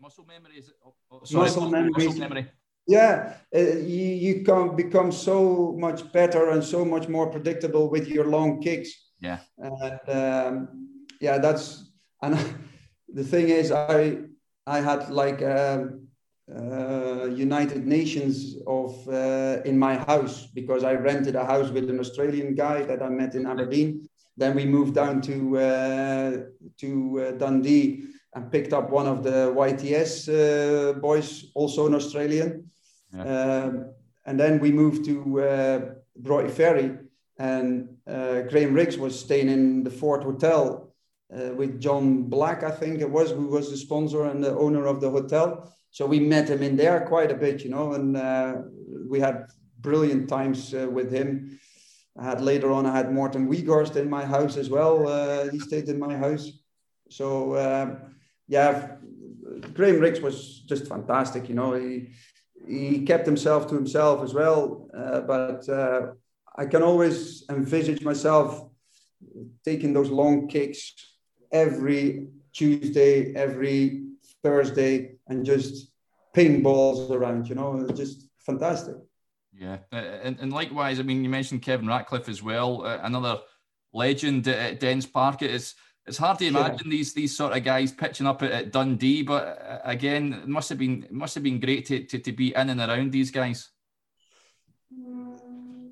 Muscle memory is oh, oh, sorry, muscle, memory. muscle memory. Yeah, uh, you, you can become so much better and so much more predictable with your long kicks. Yeah. And um, yeah, that's and *laughs* the thing is, I I had like um, uh, United Nations of uh, in my house because I rented a house with an Australian guy that I met in Aberdeen. Then we moved down to uh, to uh, Dundee and picked up one of the YTS uh, boys, also an Australian. Yeah. Um, and then we moved to uh, Ferry, and Graham Rix was staying in the Fort Hotel uh, with John Black, I think it was, who was the sponsor and the owner of the hotel. So we met him in there quite a bit, you know, and uh, we had brilliant times uh, with him. I had later on, I had Morten Wieghorst in my house as well. Uh, he stayed in my house. So um, yeah, Graham Rix was just fantastic, you know. He he kept himself to himself as well, uh, but uh, I can always envisage myself taking those long kicks every Tuesday, every Thursday, and just ping balls around. You know, it's just fantastic. Yeah, uh, and, and likewise, I mean, you mentioned Kevin Ratcliffe as well, uh, another legend at Dens Park. It's it's hard to imagine yeah. these these sort of guys pitching up at, at, Dundee, but uh, again, it must have been it must have been great to, to, to be in and around these guys.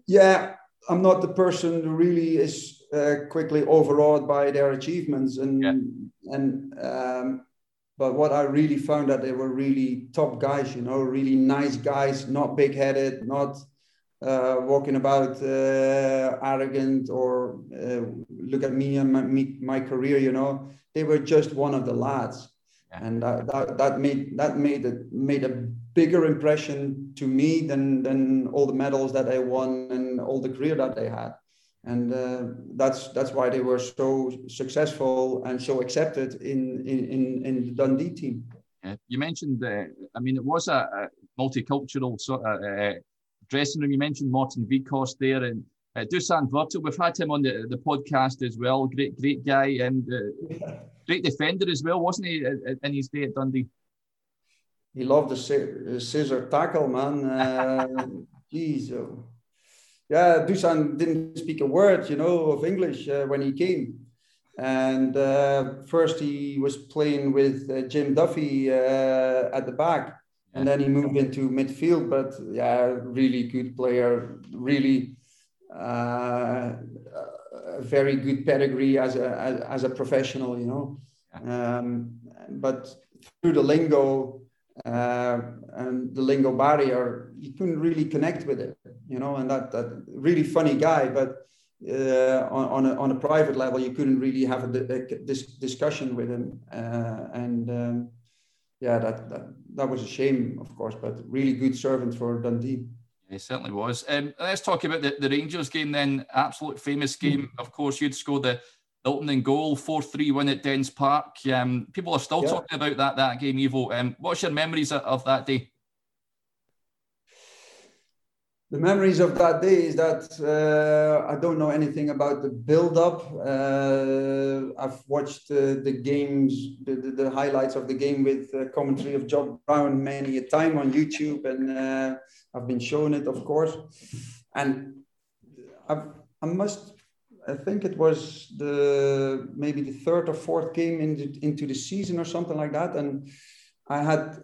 Yeah, I'm not the person who really is uh, quickly overawed by their achievements and yeah. and um, but what I really found that they were really top guys, you know, really nice guys, not big headed, not uh, walking about uh, arrogant or uh, look at me and my, me, my career, you know, they were just one of the lads. Yeah. And that, that, that made that made it made a bigger impression to me than than all the medals that they won and all the career that they had and uh, that's that's why they were so successful and so accepted in in in the Dundee team. Yeah. You mentioned, uh, I mean, it was a, a multicultural sort of uh, dressing room. You mentioned Morten Wieghorst there, and uh, Dusan Vrto. We've had him on the, the podcast as well. Great, great guy, and uh, *laughs* great defender as well, wasn't he? In his day at Dundee. he loved the scissor tackle, man. Uh, *laughs* geez, oh. Yeah, Dusan didn't speak a word, you know, of English uh, when he came. And uh, first he was playing with uh, Jim Duffy uh, at the back, and then he moved into midfield. But yeah, really good player, really uh, a very good pedigree as a as, as a professional, you know. Um, but through the lingo uh, and the lingo barrier, you couldn't really connect with it, you know. And that that really funny guy, but uh, on, on a, on, a, private level, you couldn't really have a, a this discussion with him. Uh, and um, yeah, that, that, that was a shame, of course, but really good servant for Dundee. He certainly was. Um, let's talk about the, the Rangers game then. Absolute famous game. Mm. Of course, you'd scored the, the opening goal, 4 3 win at Dens Park. Um, people are still yeah. talking about that that game, Ivo. Um, what's your memories of, that day? the memories of that day is that uh, I don't know anything about the build-up. Uh, I've watched uh, the games, the, the, the, highlights of the game with commentary of Jock Brown many a time on YouTube, and uh, I've been shown it, of course. And I've, I must, I think it was the maybe the third or fourth game into, into the season or something like that, and I had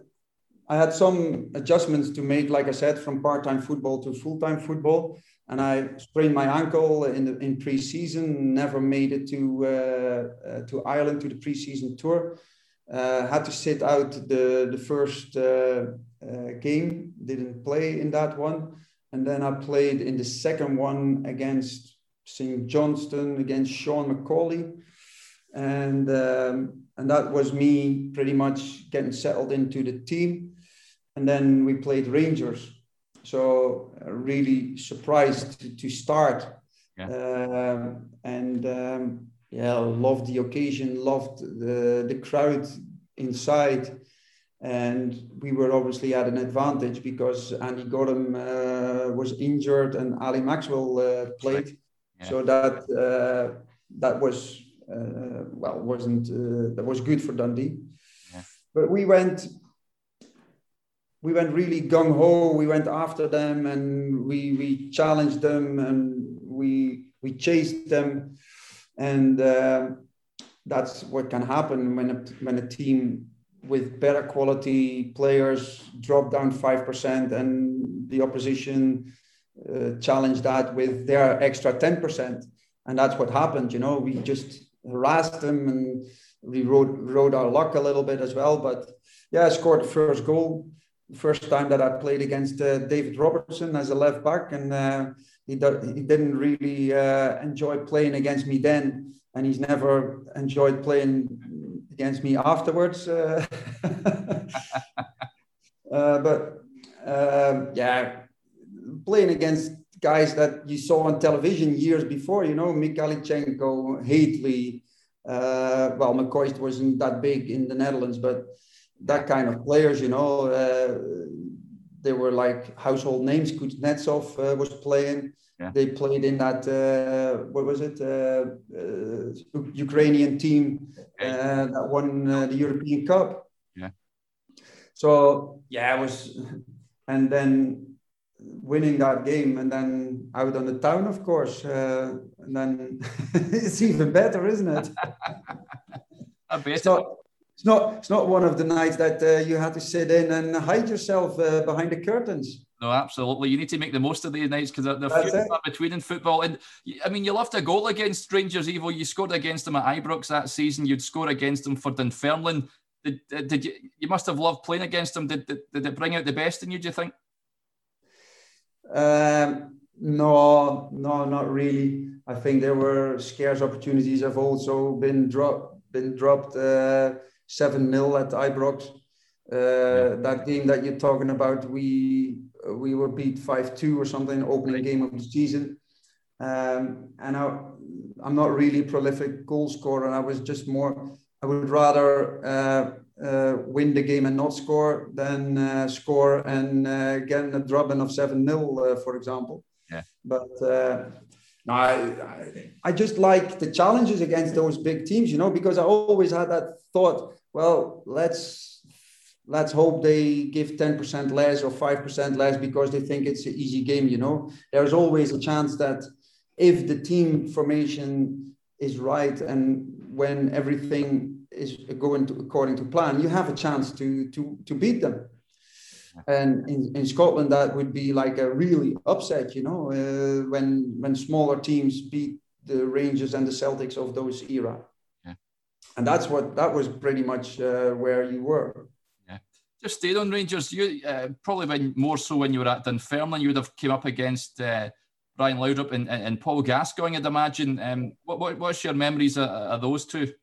I had some adjustments to make, like I said, from part-time football to full-time football, and I sprained my ankle in the, in pre-season. Never made it to uh, uh, to Ireland to the pre-season tour. Uh, had to sit out the the first uh, uh, game. Didn't play in that one, and then I played in the second one against St Johnstone against Sean McCauley, and. Um, and that was me pretty much getting settled into the team and then we played Rangers. So uh, really surprised to, to start, yeah. uh, and um, yeah, loved the occasion, loved the the crowd inside, and we were obviously at an advantage because Andy Goram uh, was injured and Ali Maxwell uh, played, yeah. so that uh, that was uh, well wasn't that was good for Dundee. Yeah. But we went we went really gung ho. We went after them and we we challenged them and we we chased them, and uh, that's what can happen when a when a team with better quality players drop down five percent and the opposition uh, challenge that with their extra ten percent, and that's what happened. You know, we just harassed them and we rode rode our luck a little bit as well, but yeah, scored the first goal first time that I played against uh, David Robertson as a left back, and uh, he, do, he didn't really uh, enjoy playing against me then, and he's never enjoyed playing against me afterwards. Uh, *laughs* but um, yeah, playing against guys that you saw on television years before, you know, Mikhailichenko, Hately. Uh, well, McCoist wasn't that big in the Netherlands, but that kind of players, you know, uh, they were like household names. Kuznetsov uh, was playing. Yeah. They played in that uh, what was it? Uh, uh, Ukrainian team uh, that won the European Cup. Yeah. So yeah, it was, and then winning that game, and then out on the town, of course, and then *laughs* it's even better, isn't it? I bet. So, it's not it's not one of the nights that uh, you had to sit in and hide yourself uh, behind the curtains. No, absolutely. You need to make the most of these nights because they're, they're few between in football. And I mean, you loved a goal against Rangers Ivo. You scored against them at Ibrox that season. You'd score against them for Dunfermline. Did, uh, did you? You must have loved playing against them. Did, did, did it bring out the best in you? Do you think? Um, no, no, not really. I think there were scarce opportunities. I've also been dropped, been dropped. Uh, 7 0 at Ibrox. Uh, that game that you're talking about, we we were beat 5 2 or something, opening game of the season. Um, and I, I'm not really a prolific goal scorer. I was just more, I would rather uh, uh, win the game and not score than uh, score and uh, get a drubbing of 7 0, uh, for example. Yeah. But uh, no, I, I, I just like the challenges against those big teams, you know, because I always had that thought well, let's let's hope they give 10% less or 5% less because they think it's an easy game you know there's always a chance that if the team formation is right and when everything is going to, according to plan you have a chance to to to beat them. And in, in Scotland that would be like a really upset you know uh, when when smaller teams beat the Rangers and the Celtics of those era. Yeah. and that's what that was pretty much uh, where you were. Yeah. Just stayed on Rangers. You uh, probably been more so when you were at Dunfermline you would have came up against uh, Brian Laudrup and, and, and, Paul Gascoigne I'd imagine. Um, what, what, what's your memories of, of those two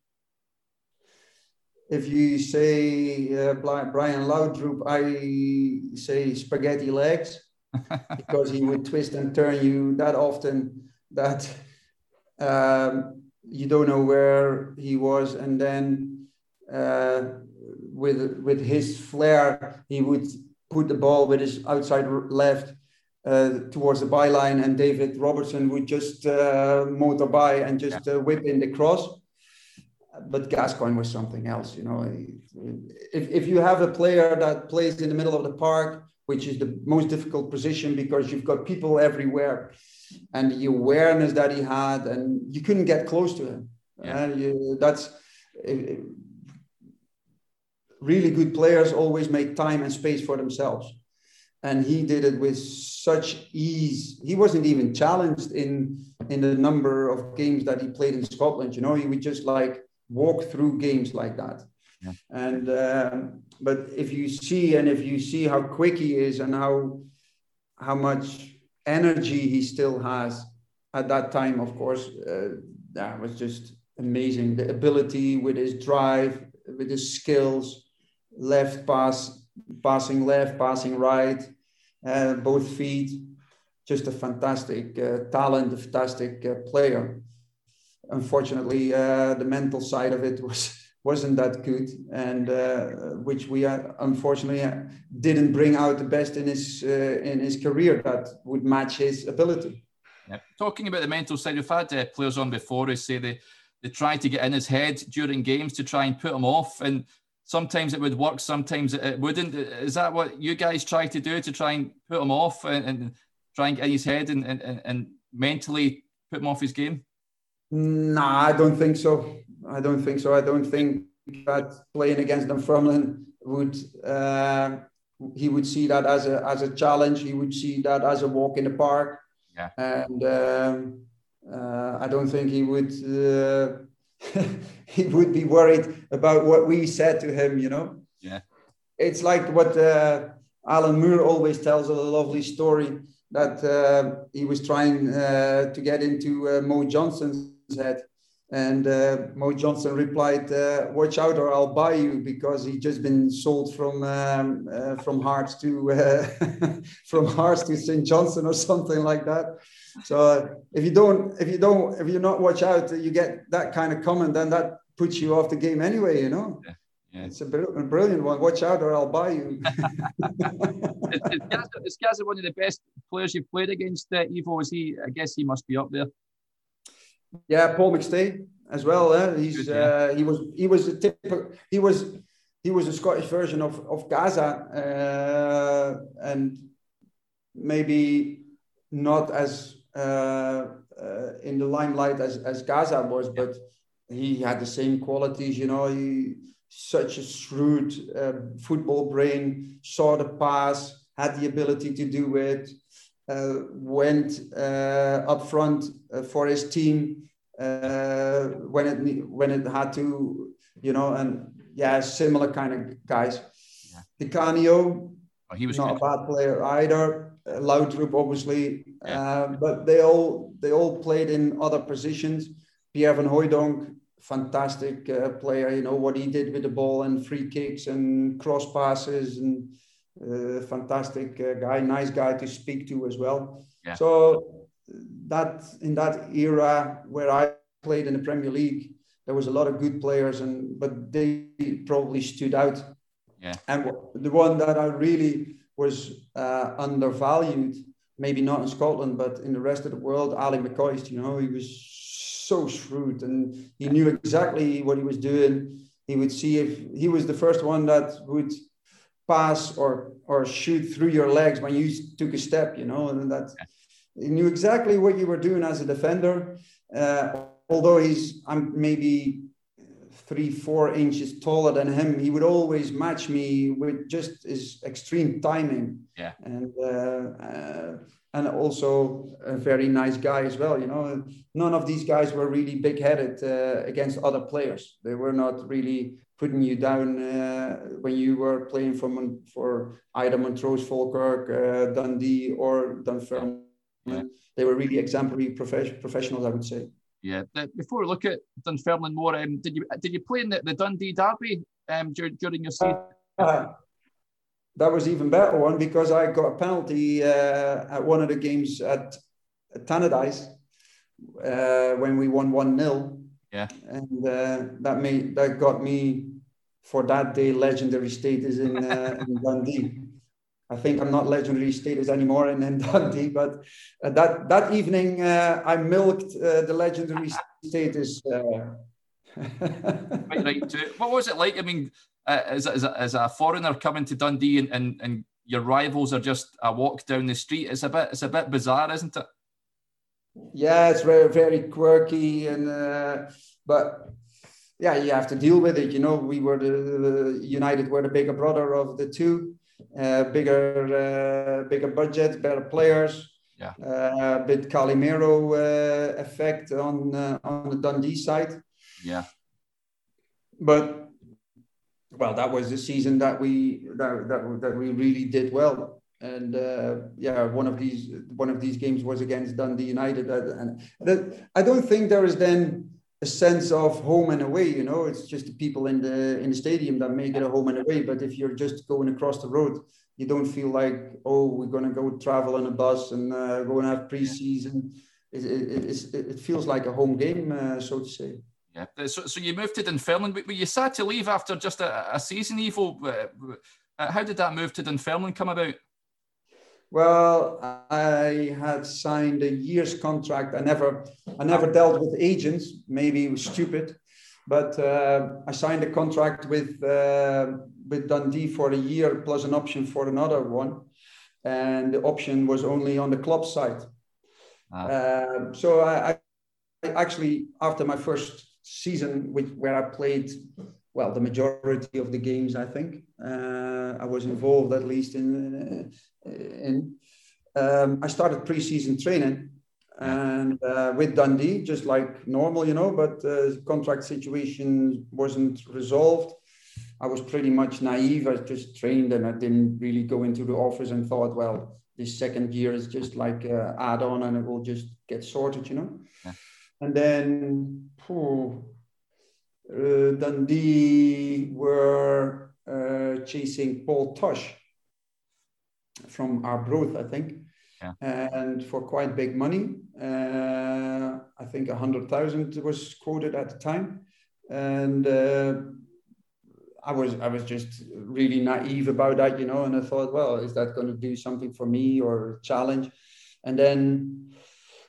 if you say uh, Brian Laudrup, I say spaghetti legs *laughs* because he would twist and turn you that often that um, you don't know where he was, and then uh, with with his flair, he would put the ball with his outside left. Uh, towards the byline, and David Robertson would just uh, motor by and just uh, whip in the cross but Gascoigne was something else. You know, if, if you have a player that plays in the middle of the park, which is the most difficult position because you've got people everywhere, and the awareness that he had, and you couldn't get close to him. Yeah. Uh, you, that's uh, really good players always make time and space for themselves. And he did it with such ease. He wasn't even challenged in in the number of games that he played in Scotland. You know, he would just like walk through games like that. Yeah. And um, but if you see and if you see how quick he is and how how much energy he still has at that time, of course, uh, that was just amazing. The ability with his drive, with his skills, left pass, passing left, passing right, uh, both feet. Just a fantastic uh, talent, a fantastic uh, player unfortunately, uh, the mental side of it was *laughs* wasn't that good, and uh, which we uh, unfortunately uh, didn't bring out the best in his uh, in his career that would match his ability. Yeah. Talking about the mental side, we've had players on before who say they they try to get in his head during games to try and put him off, and sometimes it would work, sometimes it wouldn't. Is that what you guys try to do to try and put him off and, and try and get in his head and, and, and mentally put him off his game? No, I don't think so. I don't think so. I don't think that playing against Dunfermline would uh, he would see that as a as a challenge. He would see that as a walk in the park. Yeah. And um, uh, I don't think he would uh, *laughs* he would be worried about what we said to him. You know. Yeah. It's like what uh, Alan Moore always tells a lovely story that uh, he was trying uh, to get into uh, Mo Johnston's head. And uh, Mo Johnston replied, uh, "Watch out, or I'll buy you," because he just been sold from um, uh, from Hearts to uh, *laughs* from Hearts to St Johnstone or something like that. So uh, if you don't, if you don't, if you not watch out, you get that kind of comment, then that puts you off the game anyway. You know. Yeah. Yeah. It's a, brilliant one. Watch out, or I'll buy you. *laughs* is, is, Gaza, is Gaza one of the best players you've played against, uh, Ivo? Is he? I guess he must be up there. Yeah, Paul McStay as well. Eh? He's uh, he was he was a typical he was he was a Scottish version of of Gaza uh, and maybe not as uh, uh, in the limelight as as Gaza was, but he had the same qualities. You know, he such a shrewd uh, football brain, saw the pass, had the ability to do it. Uh, went uh, up front uh, for his team when it when it had to, you know, and yeah, similar kind of guys. Yeah. Canio, oh, he was not good. a bad player either. Uh, Laudrup, obviously, yeah. uh, but they all they all played in other positions. Pierre van Hooijdonk, fantastic uh, player. You know what he did with the ball and free kicks and cross passes and uh, fantastic uh, guy, nice guy to speak to as well. Yeah. So that in that era where I played in the Premier League, there was a lot of good players, and but they probably stood out. Yeah. And the one that I really was uh, undervalued, maybe not in Scotland, but in the rest of the world, Ali McCoist. You know, he was so shrewd, and he knew exactly what he was doing. He would see if he was the first one that would pass or or shoot through your legs when you took a step, you know, and that he knew exactly what you were doing as a defender. Uh, although he's I'm maybe three, four inches taller than him, he would always match me with just his extreme timing. Yeah. And uh, uh, and also a very nice guy as well. You know, none of these guys were really big-headed uh, against other players. They were not really putting you down uh, when you were playing for for either Montrose, Falkirk, uh, Dundee, or Dunfermline. Yeah. They were really exemplary prof- professionals, I would say. Yeah. Before we look at Dunfermline more, um, did you did you play in the, the Dundee Derby um, during, during your season? Uh, that was even better one because I got a penalty uh, at one of the games at, at Tannadice uh, when we won one 0 Yeah, and uh, that made that got me for that day legendary status in, uh, in *laughs* Dundee. I think I'm not legendary status anymore in, in *laughs* Dundee, but uh, that that evening uh, I milked uh, the legendary status. Uh. right, right. What was it like? I mean, uh, as, as, a, as a foreigner coming to Dundee and, and, and your rivals are just a walk down the street. It's a bit it's a bit bizarre, isn't it? Yeah, it's very very quirky and uh, but yeah, you have to deal with it. You know, we were the, the United were the bigger brother of the two uh, bigger uh, bigger budget, better players. Yeah. Uh, a bit Calimero uh, effect on uh, on the Dundee side. Yeah. But well, that was the season that we that that, that we really did well. And uh, yeah, one of these one of these games was against Dundee United, and, and I don't think there is then a sense of home and away. You know, it's just the people in the in the stadium that make it a home and away. But if you're just going across the road, you don't feel like oh we're going to go travel on a bus and uh, go and have preseason. It, it, it, it feels like a home game, uh, so to say. Yeah. So, so you moved to Dunfermline. Were you sad to leave after just a, a season, Ivo? Uh, how did that move to Dunfermline come about? Well, I had signed a year's contract. I never, I never dealt with agents. Maybe it was stupid, but uh, I signed a contract with uh, with Dundee for a year plus an option for another one, and the option was only on the club side. Ah. Uh, so I, I, actually, after my first season, which where I played well, the majority of the games, I think. Uh, I was involved at least in. Uh, in. Um, I started preseason training and uh, with Dundee, just like normal, you know, but uh, contract situation wasn't resolved. I was pretty much naive. I just trained and I didn't really go into the office and thought, well, this second year is just like an add on and it will just get sorted, you know. Yeah. And then, uh, Dundee were uh, chasing Paul Tosh from Arbroath, I think, yeah. and for quite big money. Uh, I think a hundred thousand was quoted at the time, and uh, I was I was just really naive about that, you know. And I thought, well, is that going to do something for me or challenge? And then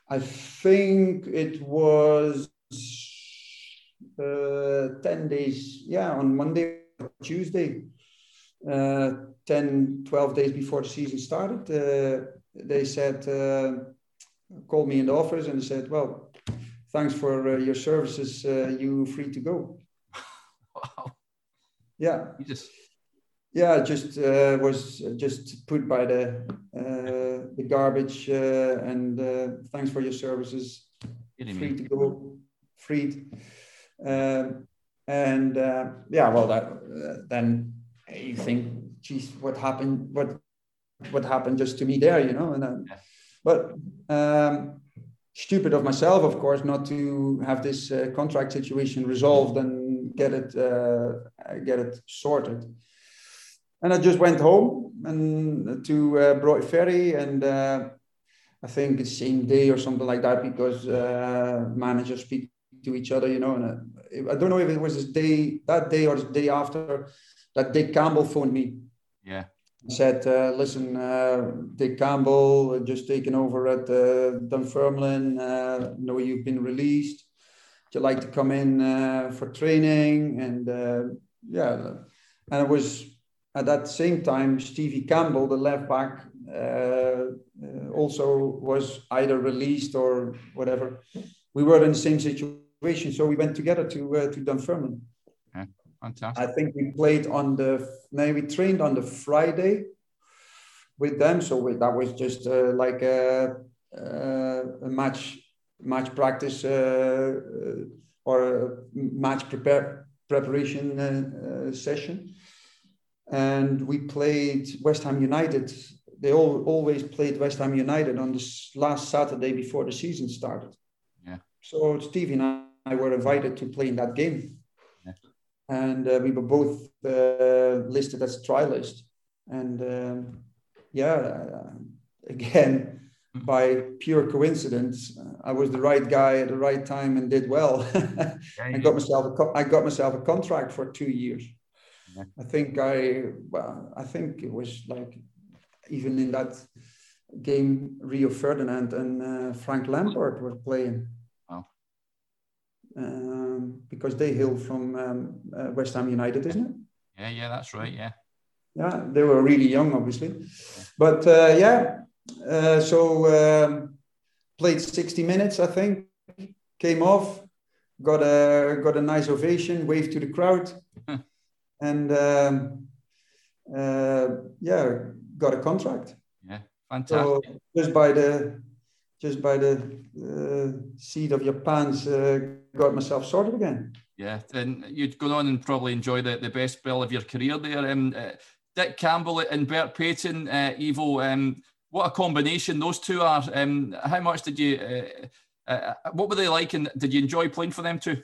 I think it was uh, 10 days, yeah, on Monday or Tuesday, uh, 10, 12 days before the season started, uh, they said, uh, called me in the office and said, well, thanks for uh, your services, uh, you free to go. wow. Yeah. You just yeah, just uh, was just put by the uh, the garbage uh, and thanks for your services. Free to go, freed. Um, and uh, yeah, well, that uh, then you think, geez, what happened? What what happened just to me there? You know, and then, but um, stupid of myself, of course, not to have this uh, contract situation resolved and get it uh, get it sorted. And I just went home and to uh, Broughty Ferry and. Uh, I think the same day or something like that because uh, managers speak to each other, you know. And uh, I don't know if it was this day, that day or the day after, that Dick Campbell phoned me. Yeah. Said, uh, listen, uh, Dick Campbell just taken over at uh, Dunfermline. Uh, know you've been released. Would you like to come in uh, for training? And uh, yeah, and it was at that same time, Stevie Campbell, the left back, also was either released or whatever. We were in the same situation, so we went together to uh, to Dunfermline. Yeah, fantastic. I think we played on the. No, we trained on the Friday with them, so we, that was just uh, like a, a, match match practice uh, or a match prepare preparation uh, session and we played West Ham United they all always played West Ham United on this last Saturday before the season started. Yeah. So Stevie and I were invited to play in that game, yeah. and uh, we were both uh, listed as trialists. And um, yeah, uh, again, mm-hmm. by pure coincidence, I was the right guy at the right time and did well. *laughs* I got myself a co- I got myself a contract for two years. Yeah. I think I well, I think it was like even in that game, Rio Ferdinand and uh, Frank Lampard were playing. Um, because they hail from um, uh, West Ham United, isn't it? Yeah, yeah, that's right. Yeah. Yeah, they were really young, obviously, yeah. but uh, yeah. Uh, so um, played 60 minutes, I think. Came off, got a got a nice ovation, waved to the crowd, and um, uh, yeah, got a contract. Yeah, fantastic. So just by the just by the uh, seat of your pants, uh, got myself sorted again. Yeah, and you'd go on and probably enjoy the, the best spell of your career there. Um, uh, Dick Campbell and Bert Paton, uh, Ivo, um, what a combination those two are. Um, how much did you, uh, uh, what were they like, and did you enjoy playing for them too?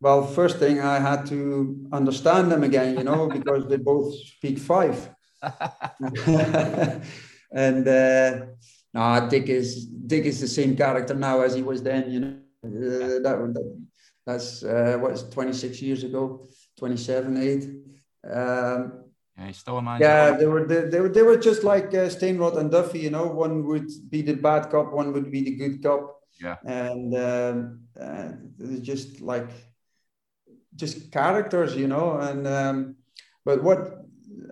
Well, first thing I had to understand them again, you know, *laughs* because they both speak five. *laughs* *laughs* and no, Dick is Dick is the same character now as he was then, you know. Uh, that, that that's uh, what is 26 years ago, 27, 8. Um, yeah, he's still a man. Yeah, they were they, they were they were just like uh, Stainrod and Duffy, you know. One would be the bad cop, one would be the good cop. Yeah. And um, uh, just like just characters, you know. And um, but what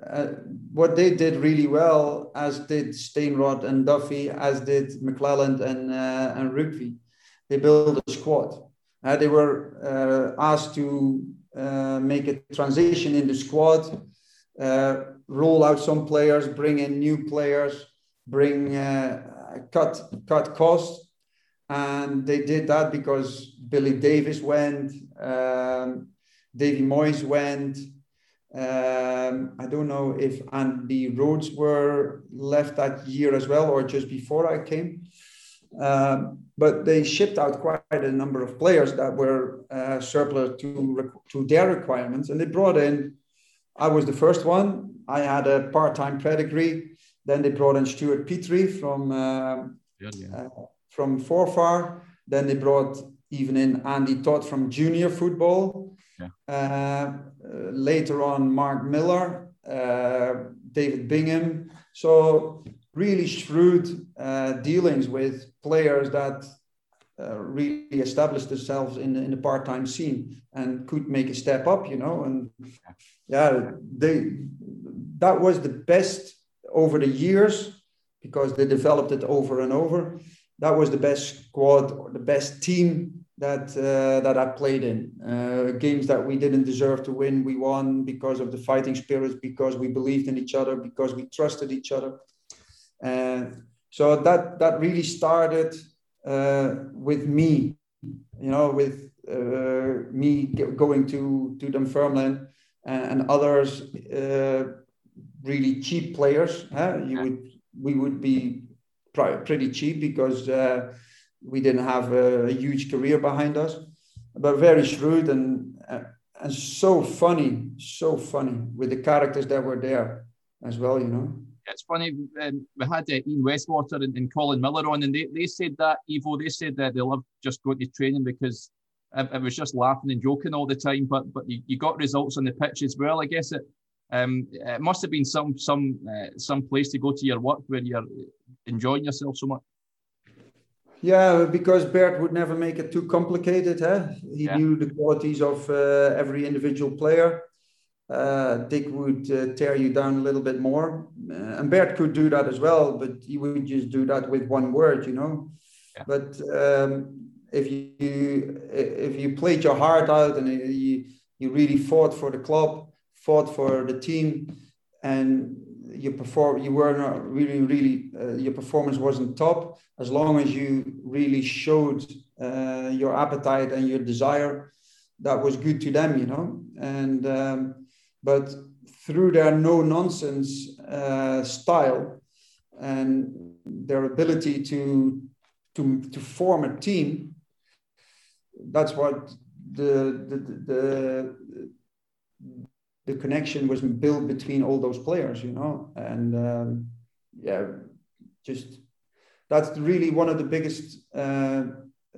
uh, what they did really well, as did Stainrod and Duffy, as did McLelland and uh, and Rougvie, they built a squad. Uh, they were uh, asked to uh, make a transition in the squad, uh, roll out some players, bring in new players, bring cut cut costs, and they did that because Billy Davies went. Um, Davy Moyes went. Um, I don't know if Andy Rhodes were left that year as well, or just before I came. Um, but they shipped out quite a number of players that were uh, surplus to, to their requirements, and they brought in. I was the first one. I had a part-time pedigree. Then they brought in Stuart Petrie from uh, yeah, yeah. Uh, from Forfar. Then they brought even in Andy Tod from junior football. Uh, later on, Mark Miller, uh, David Bingham. So really shrewd uh, dealings with players that uh, really established themselves in the, in the part-time scene and could make a step up, you know. And yeah, they that was the best over the years because they developed it over and over. That was the best squad or the best team that uh, that I played in. Uh, games that we didn't deserve to win, we won because of the fighting spirit, because we believed in each other, because we trusted each other. And so that that really started uh, with me, you know, with uh, me going to to Dunfermline and, and others, uh, really cheap players. Huh? You would we would be pretty cheap because uh, we didn't have a, a, huge career behind us, but very shrewd and uh, and so funny, so funny with the characters that were there as well. You know. It's funny. Um, we had uh, Ian Westwater and, and, Colin Miller on, and they, they said that Ivo. They said that they loved just going to training because it, it, was just laughing and joking all the time. But but you, you got results on the pitch as well. I guess it um, it must have been some some uh, some place to go to your work where you're enjoying yourself so much. Yeah, because Bert would never make it too complicated. Huh? He yeah. knew the qualities of uh, every individual player. uh, Dick would uh, tear you down a little bit more. Uh, and Bert could do that as well, but he would just do that with one word, you know. Yeah. But um, if you if you played your heart out and you you really fought for the club, fought for the team, and you perform you were not really really uh, your performance wasn't top as long as you really showed uh, your appetite and your desire that was good to them you know? And um, but through their no nonsense uh, style and their ability to to to form a team that's what the the the, the connection was built between all those players you know and um, yeah just that's really one of the biggest uh,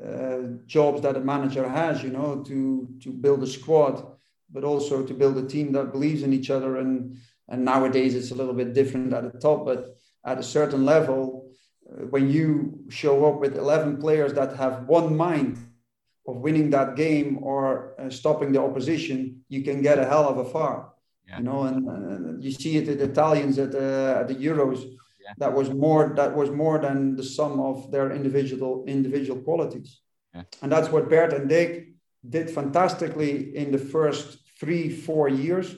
uh, jobs that a manager has you know to to build a squad but also to build a team that believes in each other. And and nowadays it's a little bit different at the top, but at a certain level, uh, when you show up with 11 players that have one mind of winning that game or uh, stopping the opposition, you can get a hell of a far. Yeah. You know, and, uh, you see it the Italians at the at the Euros. Yeah. That was more that was more than the sum of their individual individual qualities. Yeah. And that's what Bert and Dick did fantastically in the first three, four years.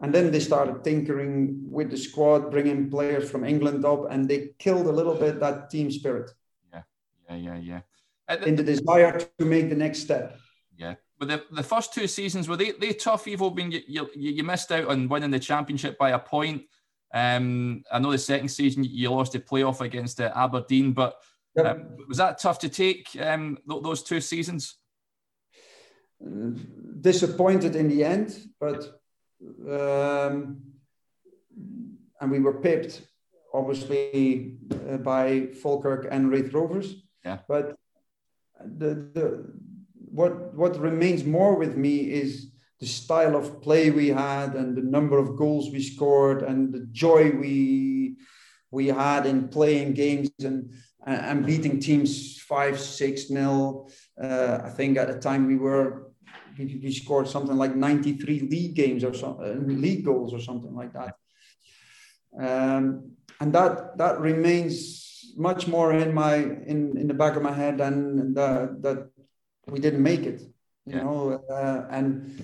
And then they started tinkering with the squad, bringing players from England up, and they killed a little bit that team spirit. Yeah, yeah, yeah, yeah. The, in the desire to make the next step. Yeah. But the, the first two seasons, were they, they tough, Ivo? Being you, you, you missed out on winning the championship by a point. Um, I know the second season you lost the playoff against uh, Aberdeen, but yep. um, was that tough to take um, th- those two seasons? disappointed in the end, but um, and we were pipped, obviously, uh, by Falkirk and Raith Rovers. Yeah. But the the what what remains more with me is the style of play we had and the number of goals we scored and the joy we we had in playing games and and beating teams five six nil. Uh, I think at the time we were we scored something like 93 league games or something, uh, league goals or something like that. Um, and that that remains much more in my in in the back of my head than the, that we didn't make it. You yeah. know, uh, and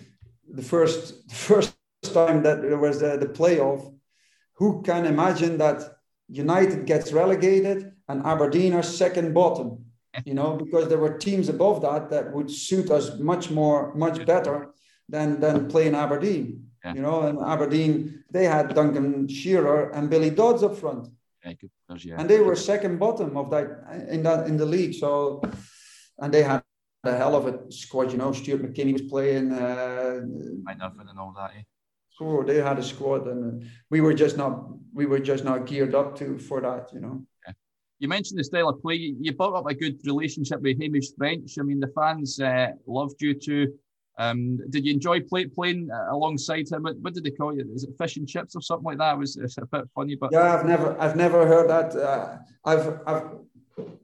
the first the first time that there was the, the playoff, who can imagine that United gets relegated and Aberdeen are second bottom? you know, because there were teams above that that would suit us much more, much better than than playing Aberdeen. Yeah. You know, and Aberdeen they had Duncan Shearer and Billy Dodds up front, yeah, yeah. and they were second bottom of that in that in the league. So, and they had a hell of a squad. You know, Stewart McKimmie was playing. Uh, Might nothing and all that. Eh? So they had a squad, and we were just not we were just not geared up to for that. You know you mentioned the style of play. You built up a good relationship with Hamish French. I mean, the fans uh, loved you too. Um, did you enjoy play, playing alongside him? What, what, did they call you? Is it fish and chips or something like that? It was it's a bit funny, but yeah, I've never I've never heard that. Uh, I've I've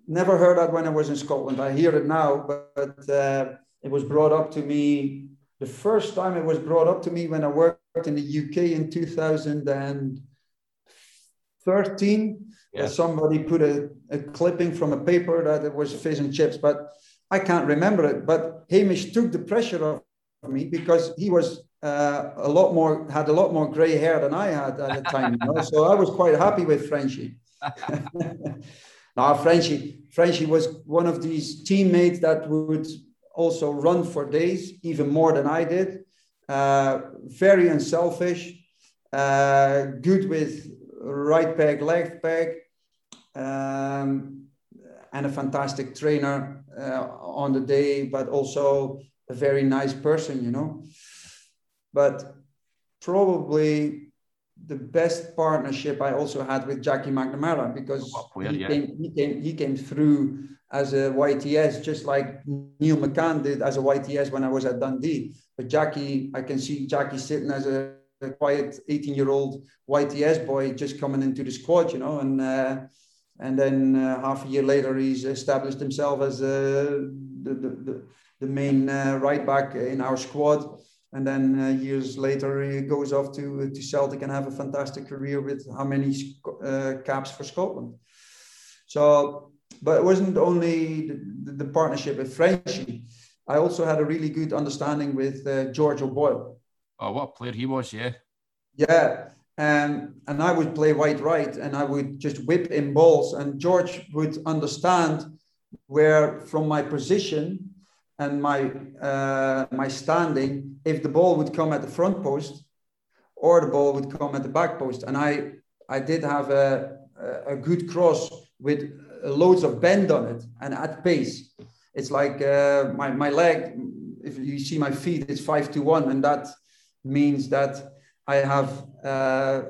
never heard that when I was in Scotland. I hear it now, but uh, it was brought up to me the first time it was brought up to me when I worked in the UK in 2013 yeah. somebody put a, a, clipping from a paper that it was fish and chips, but I can't remember it. But Hamish took the pressure off me because he was uh, a lot more had a lot more gray hair than I had at the time. You know? so I was quite happy with Frenchie. *laughs* now Frenchie, Frenchie was one of these teammates that would also run for days, even more than I did. Uh, very unselfish, uh, good with right peg, left peg, um, and a fantastic trainer uh, on the day, but also a very nice person, you know. But probably the best partnership I also had with Jackie McNamara because he, yeah. came, he, came, he came through as a YTS just like Neil McCann did as a YTS when I was at Dundee. But Jackie, I can see Jackie sitting as a, a quiet 18 year old YTS boy just coming into the squad, you know, and uh, and then uh, half a year later he's established himself as uh, the, the, the, main uh, right back in our squad and then uh, years later he goes off to to Celtic and have a fantastic career with how many uh, caps for Scotland. So, but it wasn't only the, the partnership with Frenchy. I also had a really good understanding with uh, George O'Boyle. Oh, what player he was, yeah. Yeah, and and I would play white right, and I would just whip in balls, and George would understand where from my position and my uh, my standing, if the ball would come at the front post or the ball would come at the back post, and I I did have a a good cross with loads of bend on it and at pace. It's like uh, my my leg. If you see my feet, it's five to one, and that means that I have uh,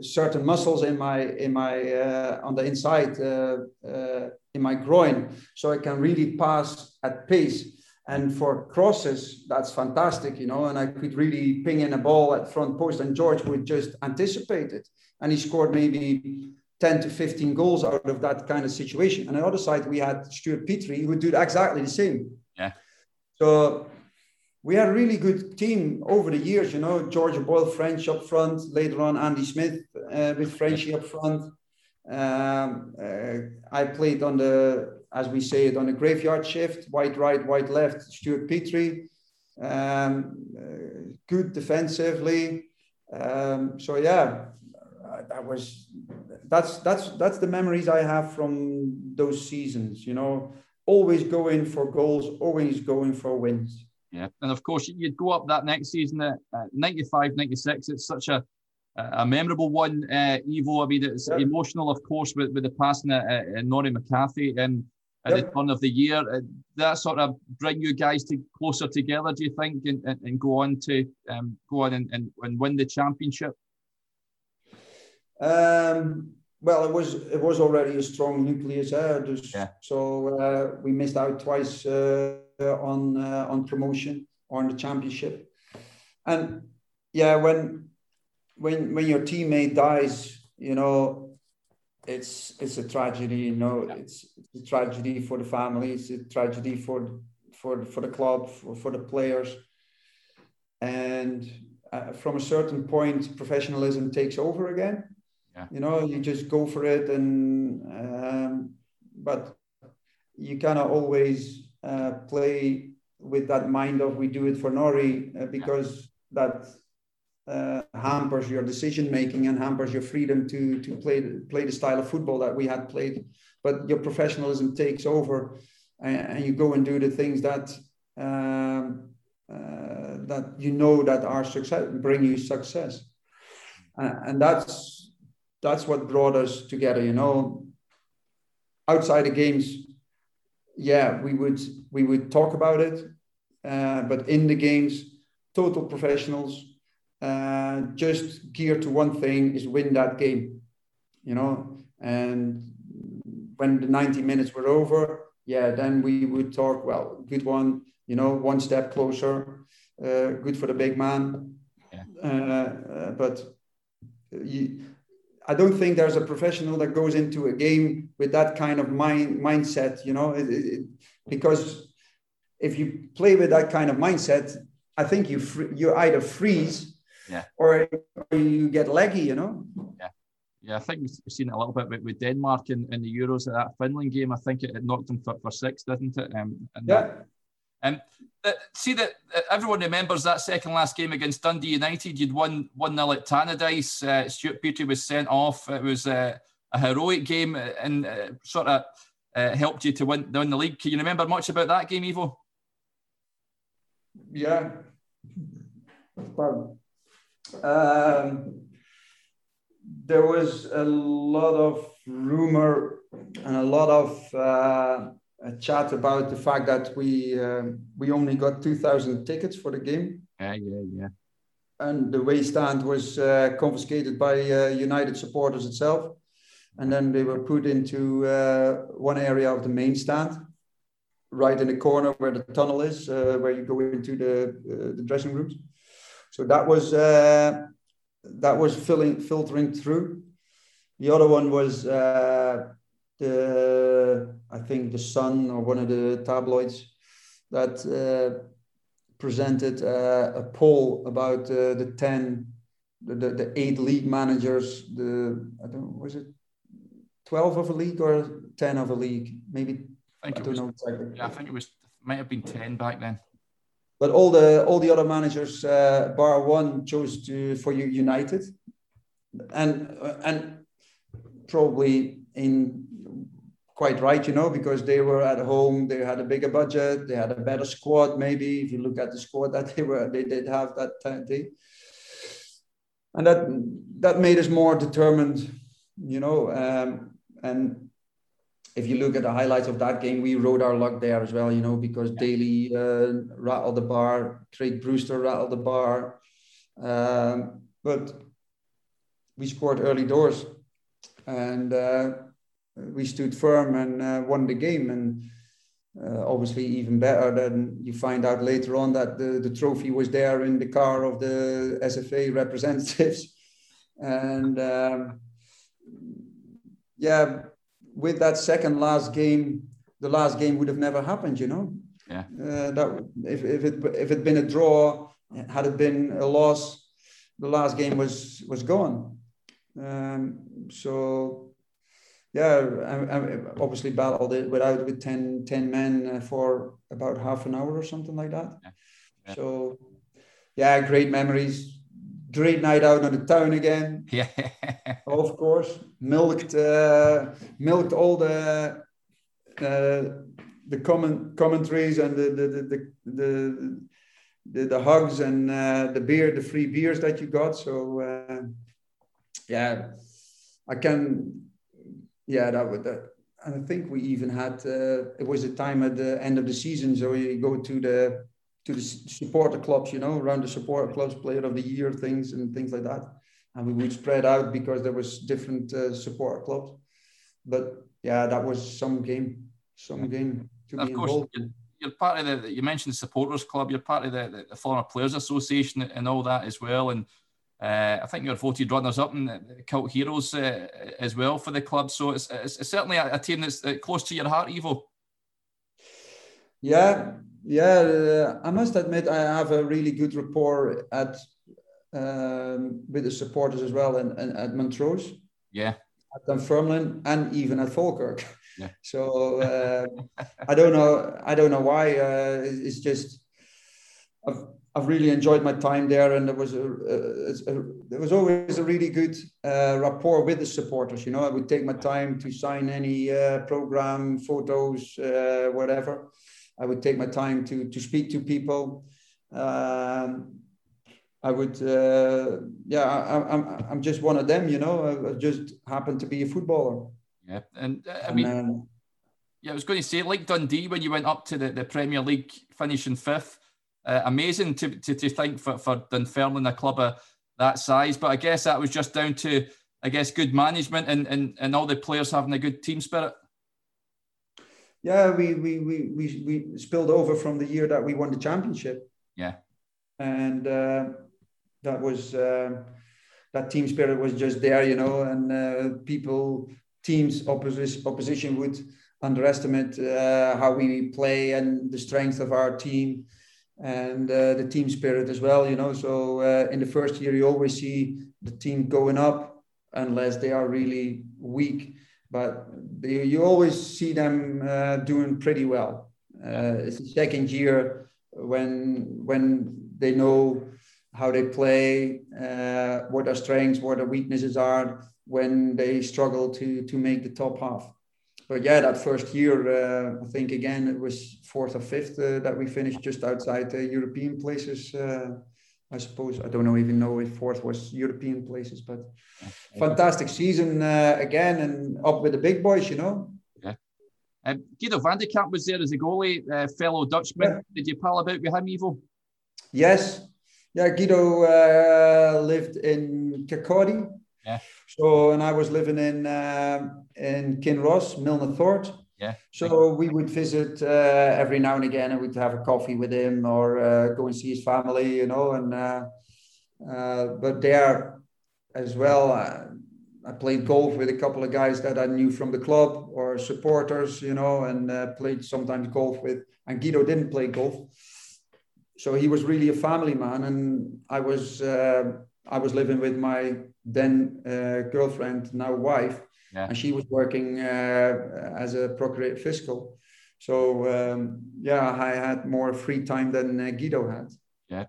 certain muscles in my in my uh, on the inside uh, uh, in my groin, so I can really pass at pace. And for crosses, that's fantastic, you know. And I could really ping in a ball at front post, and George would just anticipate it, and he scored maybe 10 to 15 goals out of that kind of situation. And on the other side, we had Stewart Petrie who would do exactly the same. Yeah. So we had a really good team over the years, you know, George Boyle, French up front, later on Andy Smith uh, with Frenchy up front. Um, uh, I played on the, as we say it, on the graveyard shift, white right, white left, Stewart Petrie. Um, uh, good defensively. Um, so yeah, that was that's that's that's the memories I have from those seasons. You know, always going for goals, always going for wins. Yeah, and of course you'd go up that next season at uh, 95, 96. It's such a a memorable one, uh, Ivo. I mean, it's yep. emotional, of course, with, with the passing of uh, Norrie McCathie and at yep. the turn of the year. Uh, that sort of bring you guys to closer together, do you think, and, and, and go on to um, go on and, and, and win the championship? Um, well, it was it was already a strong nucleus. Just, yeah. So uh, we missed out twice uh, on uh, on promotion or on the championship, and yeah, when when when your teammate dies, you know, it's it's a tragedy. You know, yeah. it's, it's a tragedy for the family. It's a tragedy for for for the club, for, for the players, and uh, from a certain point, professionalism takes over again yeah. You know, you just go for it, and um, but you cannot always uh, play with that mind of we do it for Norrie uh, because yeah. that uh, hampers your decision making and hampers your freedom to to play play the style of football that we had played. But your professionalism takes over, and, and you go and do the things that um, uh, that you know that are success bring you success, and that's that's what brought us together. You know, outside the games, yeah, we would we would talk about it, uh, but in the games, total professionals, uh, just geared to one thing: is win that game. You know, and when the 90 minutes were over, yeah, then we would talk. Well, good one. You know, one step closer. Uh, good for the big man. Yeah. Uh, uh, but you, I don't think there's a professional that goes into a game with that kind of mind mindset, you know, it, it, because if you play with that kind of mindset, I think you you either freeze, yeah, or, you get leggy, you know. Yeah, yeah. I think we've seen it a little bit with, with Denmark in, in the Euros at that Finland game. I think it, it knocked them for, for six, didn't it? Um, and yeah. That, um, uh, see that uh, everyone remembers that second last game against Dundee United. You'd won one 0 at Tannadice. Uh, Stewart Petrie was sent off. It was uh, a heroic game and uh, sort of uh, helped you to win, win the league. Can you remember much about that game, Ivo? Yeah. Well, um, there was a lot of rumor and a lot of a chat about the fact that we um, we only got 2,000 tickets for the game. Yeah, yeah, yeah. And the way stand was uh, confiscated by uh, United supporters itself, and then they were put into uh, one area of the main stand, right in the corner where the tunnel is, uh, where you go into the uh, the dressing rooms. So that was uh, that was filling filtering through. The other one was the I think the Sun or one of the tabloids that uh, presented uh, a poll about uh, the 10, the, the, the, eight league managers, the, I don't was it 12 of a league or 10 of a league? Maybe, I, think I don't was, exactly. Yeah, I think it was, might have been 10 back then. But all the all the other managers, uh, bar one, chose to for you United, and and probably in quite right, you know, because they were at home, they had a bigger budget, they had a better squad. Maybe if you look at the squad that *laughs* they were, they did have that day, and that that made us more determined, you know. Um, and if you look at the highlights of that game, we rode our luck there as well, you know, because. Dailly uh, rattled the bar, Craig Brewster rattled the bar, um, but we scored early doors, and. Uh, we stood firm and uh, won the game. And uh, obviously, even better than you find out later on that the, the trophy was there in the car of the SFA representatives. *laughs* and um, yeah, with that second last game, the last game would have never happened, you know. Yeah. Uh, that if, if it if it been a draw, had it been a loss, the last game was was gone. Um, so yeah, I, I obviously battled it without with 10, 10 men uh, for about half an hour or something like that. Yeah. Yeah. So, yeah, great memories. Great night out on the town again. *laughs* Yeah, of course. Milked, uh, milked all the uh, the comment commentaries and the the the the, the, the hugs and uh, the beer, the free beers that you got. So, uh, yeah, I can yeah, that would that. And I think we even had uh, it was a time at the end of the season, so you go to the to the supporter clubs, you know, around the supporter clubs, player of the year things and things like that, and we would spread out because there was different uh, supporter clubs. But yeah, that was some game, some game to of be course, involved. You're, you're part of the. You mentioned the supporters club. You're part of the, the former players association and all that as well, and uh, I think you're voted runners up and cult heroes uh, as well for the club. So it's, it's, it's certainly a, a, team that's close to your heart, Ivo. Yeah, yeah. Uh, I must admit, I have a really good rapport at um, with the supporters as well, and, and at Montrose. Yeah. At Dunfermline and even at Falkirk. Yeah. *laughs* So uh, I don't know. I don't know why. Uh, it's just. I've, I've really enjoyed my time there, and there was a, a, a there was always a really good uh, rapport with the supporters. You know, I would take my time to sign any uh, program, photos, uh, whatever. I would take my time to to speak to people. Um, I would, uh, yeah, I, am I'm, I'm just one of them. You know, I, just happen to be a footballer. Yeah, and uh, I mean. Um, yeah, I was going to say, like Dundee, when you went up to the, the Premier League, finishing fifth, uh, amazing to, to, to think for, for Dunfermline, a club of that size. But I guess that was just down to, I guess, good management and, and, and all the players having a good team spirit. Yeah, we, we, we, we, we spilled over from the year that we won the championship. Yeah. And uh, that was, uh, that team spirit was just there, you know, and uh, people, teams, opposition, opposition would underestimate uh, how we play and the strength of our team and uh, the team spirit as well. You know, so uh, in the first year, you always see the team going up unless they are really weak, but they, you always see them uh, doing pretty well. Uh, it's the second year when when they know how they play, uh, what their strengths, what their weaknesses are, when they struggle to to make the top half but yeah, that first year, uh, I think again it was fourth or fifth uh, that we finished just outside the European places. Uh, I suppose I don't know even know if fourth was European places, but fantastic season uh, again and up with the big boys, you know. Yeah. Um, Guido van de Kamp was there as a goalie, uh, fellow Dutchman. Yeah. Did you pal about with him, Ivo? Yes. Yeah, Guido uh, lived in Kirkcaldy yeah. So, and I was living in uh, in Kinross, Milnathort. Yeah. So we would visit uh, every now and again, and we'd have a coffee with him or uh, go and see his family, you know. And uh, uh, but there as well, uh, I played golf with a couple of guys that I knew from the club or supporters, you know, and played sometimes golf with. And Guido didn't play golf. so he was really a family man, and I was uh, I was living with my then uh, girlfriend, now wife, yeah. and she was working uh, as a procurator fiscal. So um, yeah, I had more free time than uh, Guido had. Yeah.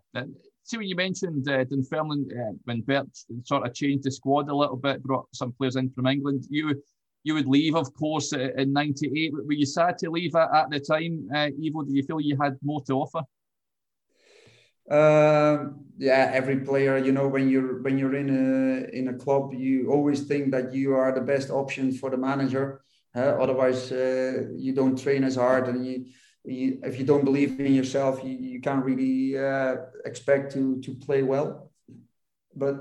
See when you mentioned uh, Dunfermline uh, when Bert sort of changed the squad a little bit, brought some players in from England. You you would leave, of course, in '98. Were you sad to leave at, at the time, uh, Ivo? Do you feel you had more to offer? Uh, yeah, every player, you know, when you're when you're in a in a club, you always think that you are the best option for the manager. Uh, otherwise, uh, you don't train as hard, and you, you, if you don't believe in yourself, you, you can't really uh, expect to to play well. But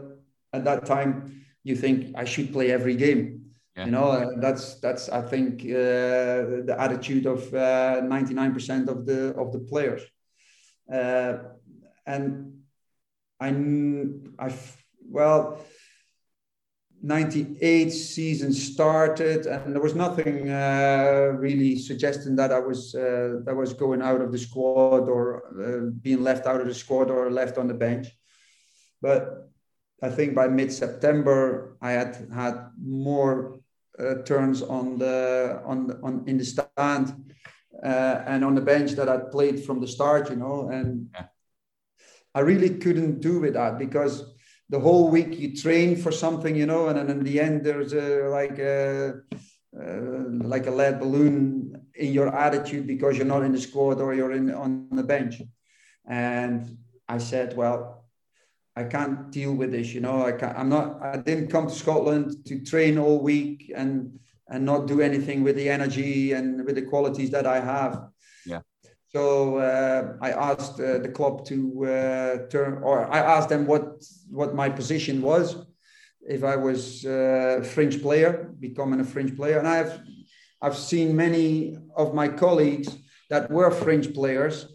at that time, you think I should play every game. Yeah. You know, uh, that's that's I think uh, the attitude of ninety nine percent of the of the players and I, I, well, 98 season started and there was nothing uh, really suggesting that I was uh, that was going out of the squad or uh, being left out of the squad or left on the bench. But I think by mid-September I had had more uh, turns on the on on in the stand uh, and on the bench that I played from the start, you know, and. Yeah I really couldn't do with that because the whole week you train for something, you know, and then in the end there's a, like a uh, like a lead balloon in your attitude because you're not in the squad or you're in on the bench. And I said, well, I can't deal with this, you know. I can't, I'm not. I didn't come to Scotland to train all week and and not do anything with the energy and with the qualities that I have. So uh, I asked uh, the club to uh, turn, or I asked them what what my position was, if I was a fringe player, becoming a fringe player, and I've I've seen many of my colleagues that were fringe players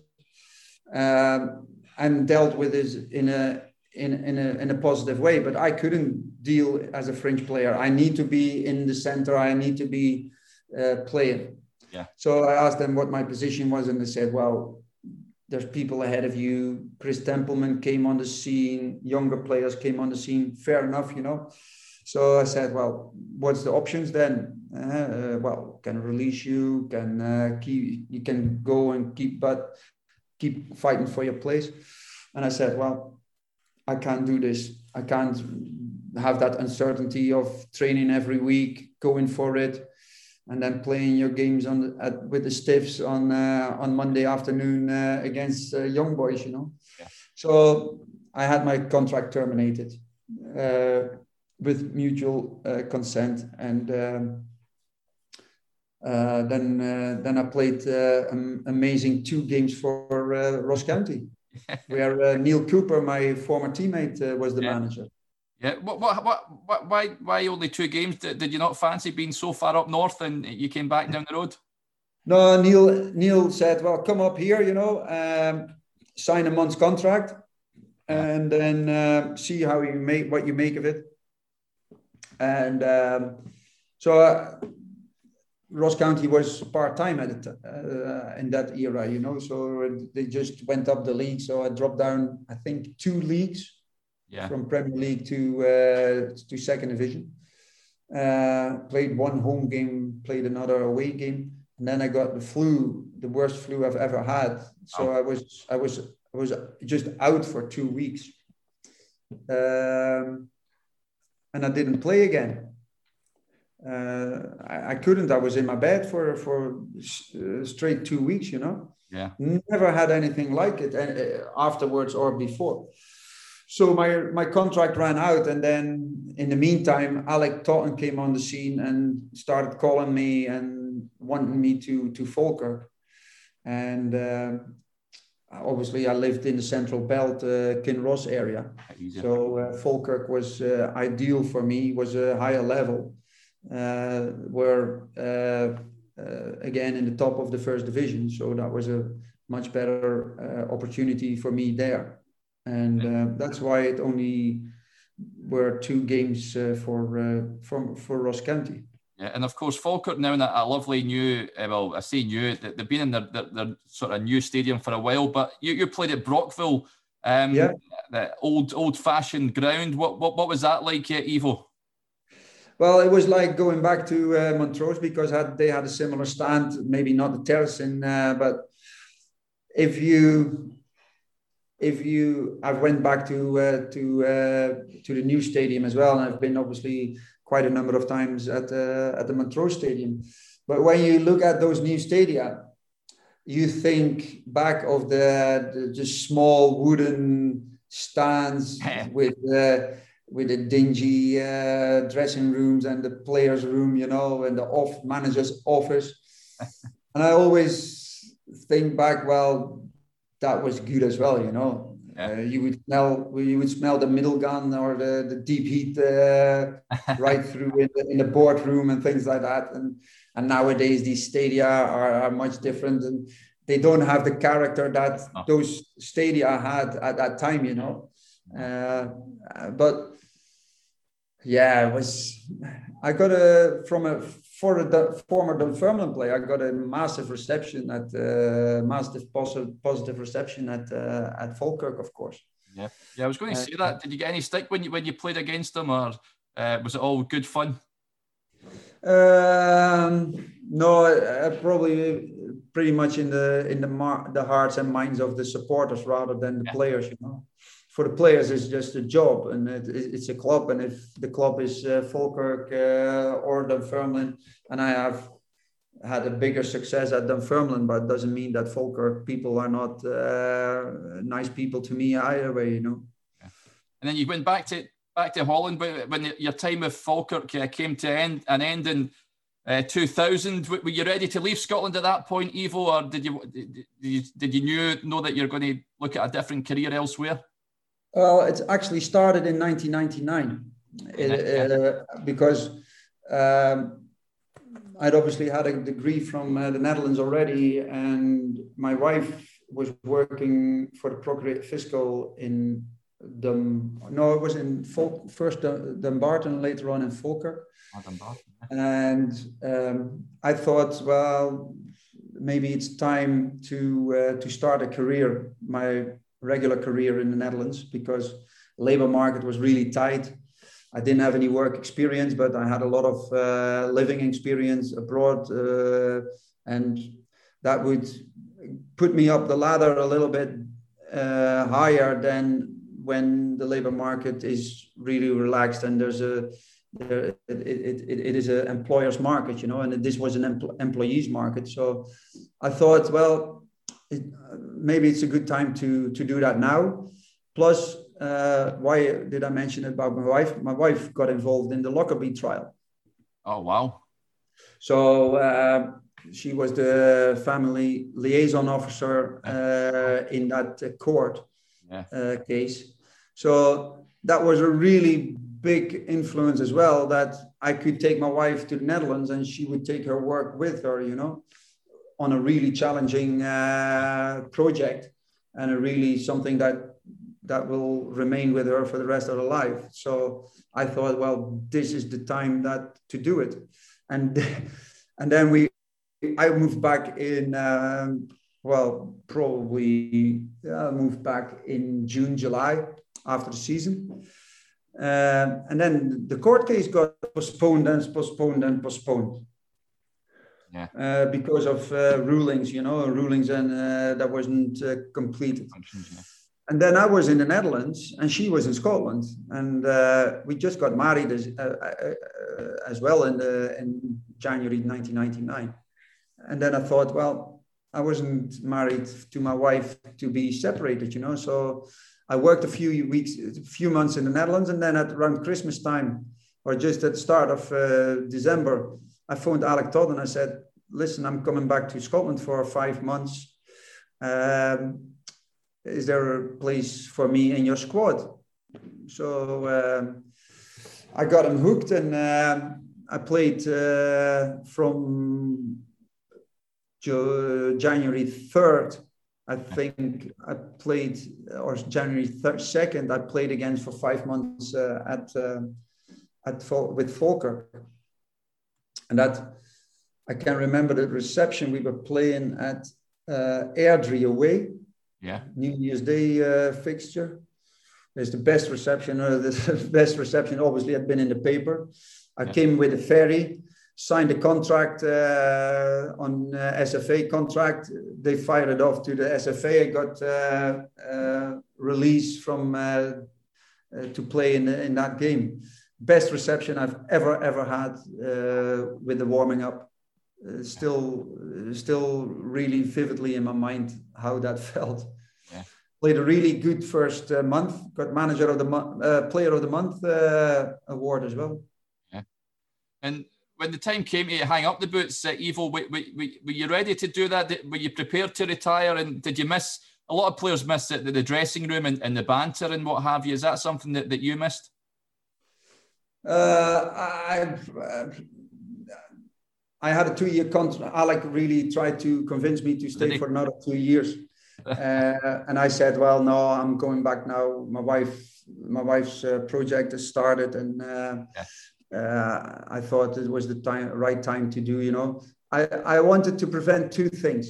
um, and dealt with this in a in, in, a, in a positive way, but I couldn't deal as a fringe player. I need to be in the center. I need to be uh, playing. Yeah. So I asked them what my position was, and they said, "Well, there's people ahead of you. Chris Templeman came on the scene. Younger players came on the scene. Fair enough, you know." So I said, "Well, what's the options then? Uh, well, can release you, can uh, keep, you can go and keep, but keep fighting for your place." And I said, "Well, I can't do this. I can't have that uncertainty of training every week, going for it." And then playing your games on at, with the stiffs on uh, on Monday afternoon uh, against uh, young boys, you know. Yeah. So I had my contract terminated uh, with mutual uh, consent, and um, uh, then then I played amazing two games for Ross County, *laughs* where Neale Cooper, my former teammate, was the yeah. manager. Yeah. What, what, what, why, why only two games? Did, did you not fancy being so far up north and you came back down the road? No, Neale, Neale said, well, come up here, you know, um, sign a month's contract and then uh, see how you make, what you make of it. And um, so uh, Ross County was part time at it uh, in that era, you know. So they just went up the league. So I dropped down, I think, two leagues yeah. from Premier League to uh, to second division. Uh, played one home game, played another away game, and then I got the flu, the worst flu I've ever had. So oh. I was I was I was just out for two weeks, um, and I didn't play again. Uh, I, I, couldn't. I was in my bed for for uh, straight two weeks. You know. Yeah. Never had anything like it uh, afterwards or before so my my contract ran out and then in the meantime alec totten came on the scene and started calling me and wanting me to to falkirk and uh, obviously i lived in the central belt uh, kinross area. So uh, falkirk was uh, ideal for me. Was a higher level uh, where uh, uh, again in the top of the first division. So that was a much better opportunity for me there and uh, that's why it only were two games uh, for uh, for for Ross County. Yeah, and of course, Falkirk now in a, a lovely new, uh, well, I say new, they've been in their, their, their, sort of new stadium for a while, but you, you played at Brockville, um, yeah. the old old fashioned ground. What, what, what was that like, uh, Ivo? Well, it was like going back to uh, Montrose because had, they had a similar stand, maybe not the terracing, uh, but if you if you I've went back to uh, to uh, to the new stadium as well, and I've been obviously quite a number of times at uh, at the Montrose Stadium. But when you look at those new stadia, you think back of the, the just small wooden stands *laughs* with uh, with the dingy uh, dressing rooms and the players' room, you know, and the off manager's office. *laughs* and I always think back, well, that was good as well, you know. Yeah. Uh, you would smell you would smell the middle gun or the, the deep heat uh, *laughs* right through in the, in the boardroom and things like that. And and nowadays these stadia are, are much different and they don't have the character that oh. those stadia had at that time, you know. Uh, but yeah, it was. I got a from a for a former Dunfermline player. I got a massive reception at uh, massive positive positive reception at uh, at Falkirk, of course. Yeah, yeah. I was going to uh, say that. Did you get any stick when you when you played against them, or uh, was it all good fun? Um, no, uh, probably pretty much in the in the mar- the hearts and minds of the supporters rather than the yeah. players. You know for the players it's just a job and it, it's a club and if the club is uh, Falkirk uh, or Dunfermline and I have had a bigger success at Dunfermline but it doesn't mean that Falkirk people are not uh, nice people to me either way you know? And then you went back to back to Holland when your time with Falkirk uh, came to end an end in uh, 2000 were you ready to leave Scotland at that point Ivo or did you did you, did you knew, know that you're going to look at a different career elsewhere well, it actually started in 1999 it, uh, because um, I'd obviously had a degree from uh, the Netherlands already, and my wife was working for the Procurator Fiscal in Dum. No, it was in Fol- first Dumbarton, later on in Falkirk. Oh, and um, I thought, well, maybe it's time to uh, to start a career. My regular career in the Netherlands because labor market was really tight. I didn't have any work experience, but I had a lot of uh, living experience abroad, uh, and that would put me up the ladder a little bit uh, higher than when the labor market is really relaxed and there's a there, it, it, it, it is an employer's market, you know, and this was an empl- employee's market. So I thought, well, it, maybe it's a good time to to do that now. Plus, uh, why did I mention about my wife? My wife got involved in the Lockerbie trial. Oh wow! So uh, she was the family liaison officer uh, in that court yeah. Uh, case. So that was a really big influence as well. That I could take my wife to the Netherlands and she would take her work with her. You know on a really challenging uh, project and a really something that that will remain with her for the rest of her life. So I thought, well, this is the time that to do it, and *laughs* and then we, I moved back in. Um, well, probably I moved back in June, July after the season. Uh, and then the court case got postponed and postponed and postponed yeah. uh, because of uh, rulings, you know, rulings and uh, that wasn't uh, completed. Yeah. And then I was in the Netherlands and she was in Scotland, and uh, we just got married as, uh, as well in the, in January 1999. And then I thought, well, I wasn't married to my wife to be separated, you know. So I worked a few weeks, a few months in the Netherlands, and then at around Christmas time, or just at the start of December, I phoned Alec Todd and I said, listen, I'm coming back to Scotland for five months. Um, is there a place for me in your squad? So um, I got him hooked and um, I played uh, from January 3rd. I think I played, or January 3rd, 2nd, I played again for five months uh, at, uh, at with Falkirk and that I can remember the reception we were playing at uh, Airdrie away. Yeah. New Year's Day uh, fixture. It's the best reception. Uh, *laughs* the best reception obviously had been in the paper. I yeah. came with a ferry, signed a contract uh, on uh, SFA contract. They fired it off to the SFA. I got uh, uh, released from to play in in that game. Best reception I've ever ever had with the warming up. Still, still really vividly in my mind how that *laughs* felt played a really good first uh, month. Got manager of the month, uh, player of the month uh, award as well. Yeah, and when the time came to hang up the boots, uh, were, were, were, you ready to do that? Were you prepared to retire? And did you miss? A lot of players miss the, the dressing room and, and the banter and what have you. Is that something that, that you missed? Uh, I, I had a two-year contract. Alec really tried to convince me to stay for another two years *laughs* uh, and I said, well, no, I'm going back now. My wife, my wife's uh, project has started, and uh, yeah. Uh, I thought it was the time, right time to do. You know, I I wanted to prevent two things.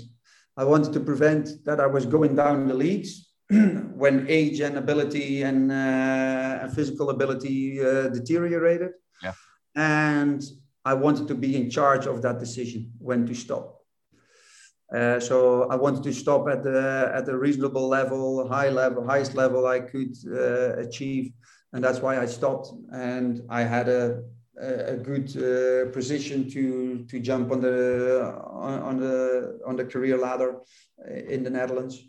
I wanted to prevent that I was going down the leagues *clears throat* when age and ability and, uh, and physical ability uh, deteriorated. Yeah. And I wanted to be in charge of that decision when to stop. Uh, so I wanted to stop at the at a reasonable level, high level, highest level I could uh, achieve, and that's why I stopped. And I had a a good uh, position to to jump on the on, on, the on the career ladder in the Netherlands.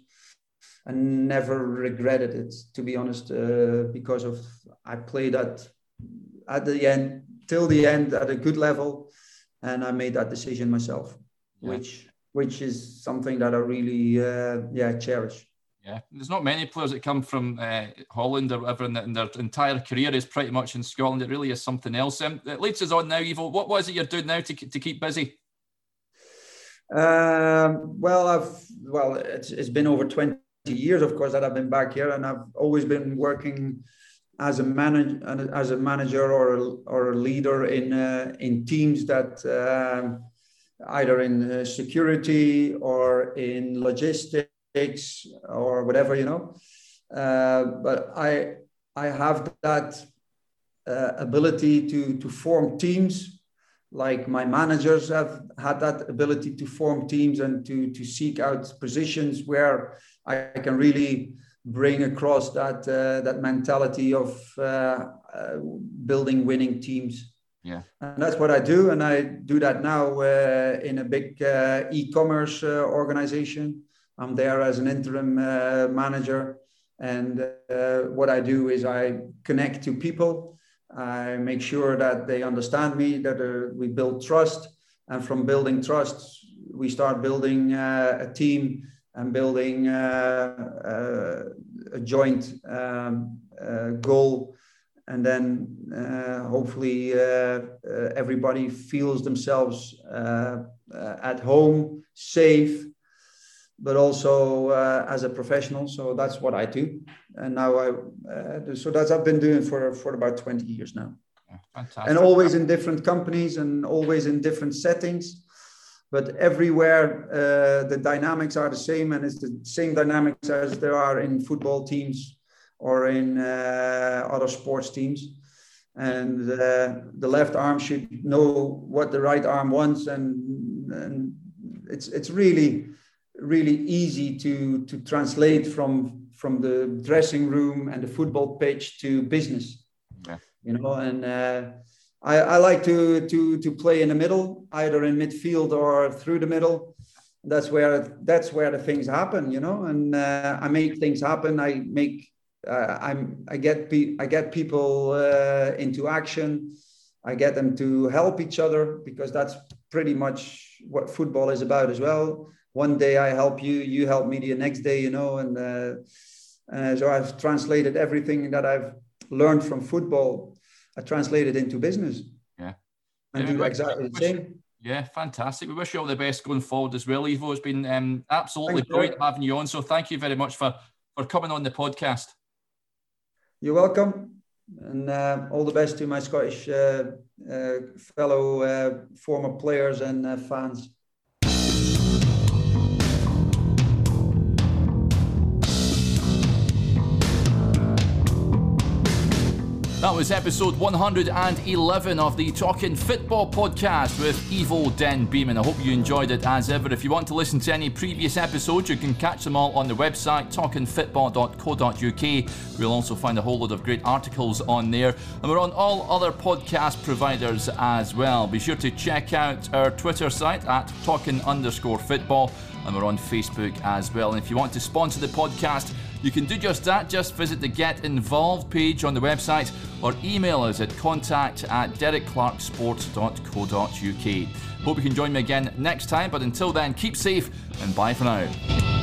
I never regretted it, to be honest, uh, because of I played at at the end till the end at a good level, and I made that decision myself, yeah. which which is something that I really uh, yeah cherish. Yeah, there's not many players that come from uh, Holland or whatever, and, and, their entire career is pretty much in Scotland. It really is something else. Um, it leads us on now, Ivo. What was it you're doing now to, to keep busy? Um, well, I've well, it's, it's been over 20 years, of course, that I've been back here, and I've always been working as a manager, as a manager or a, or a leader in uh, in teams that. Um, either in uh, security or in logistics or whatever, you know. Uh, but I I have that uh, ability to to form teams, like my managers have had that ability to form teams and to to seek out positions where I can really bring across that uh, that mentality of uh, uh, building winning teams yeah. And that's what I do. And I do that now uh, in a big uh, e commerce uh, organization. I'm there as an interim uh, manager. And uh, what I do is I connect to people. I make sure that they understand me, that uh, we build trust. And from building trust, we start building a team and building a joint um, goal and then uh, hopefully uh, uh, everybody feels themselves at home, safe, but also as a professional. So that's what I do, and now I so that's I've been doing for for about twenty years now. Fantastic. And always in different companies and always in different settings but everywhere uh, the dynamics are the same and it's the same dynamics as there are in football teams or in uh, other sports teams. And uh, the left arm should know what the right arm wants, and, and it's it's really really easy to to translate from from the dressing room and the football pitch to business. Yeah. You know, and uh, I, I like to to to play in the middle, either in midfield or through the middle. That's where that's where the things happen, you know. And uh, I make things happen. I make uh, I'm I get pe- I get people uh, into action. I get them to help each other because that's pretty much what football is about as well. One day I help you, you help me the next day, you know, and uh, uh so I've translated everything that I've learned from football. I translated into business. Yeah, and yeah, do exactly the same. Yeah, fantastic. We wish you all the best going forward as well, Ivo. It's been um, absolutely Thanks, brilliant having you on. So thank you very much for for coming on the podcast. You're welcome. And uh, all the best to my Scottish uh, uh, fellow uh, former players and uh, fans. That was episode 111 of the Talking Football podcast with Ivo Den Bieman. I hope you enjoyed it as ever. If you want to listen to any previous episodes, you can catch them all on the website talkingfootball.co.uk. We'll also find a whole load of great articles on there. And we're on all other podcast providers as well. Be sure to check out our Twitter site at talking underscore football. And we're on Facebook as well. And if you want to sponsor the podcast, you can do just that. Just visit the Get Involved page on the website or email us at contact at derekclarksport.co.uk. Hope you can join me again next time, but until then, keep safe and bye for now.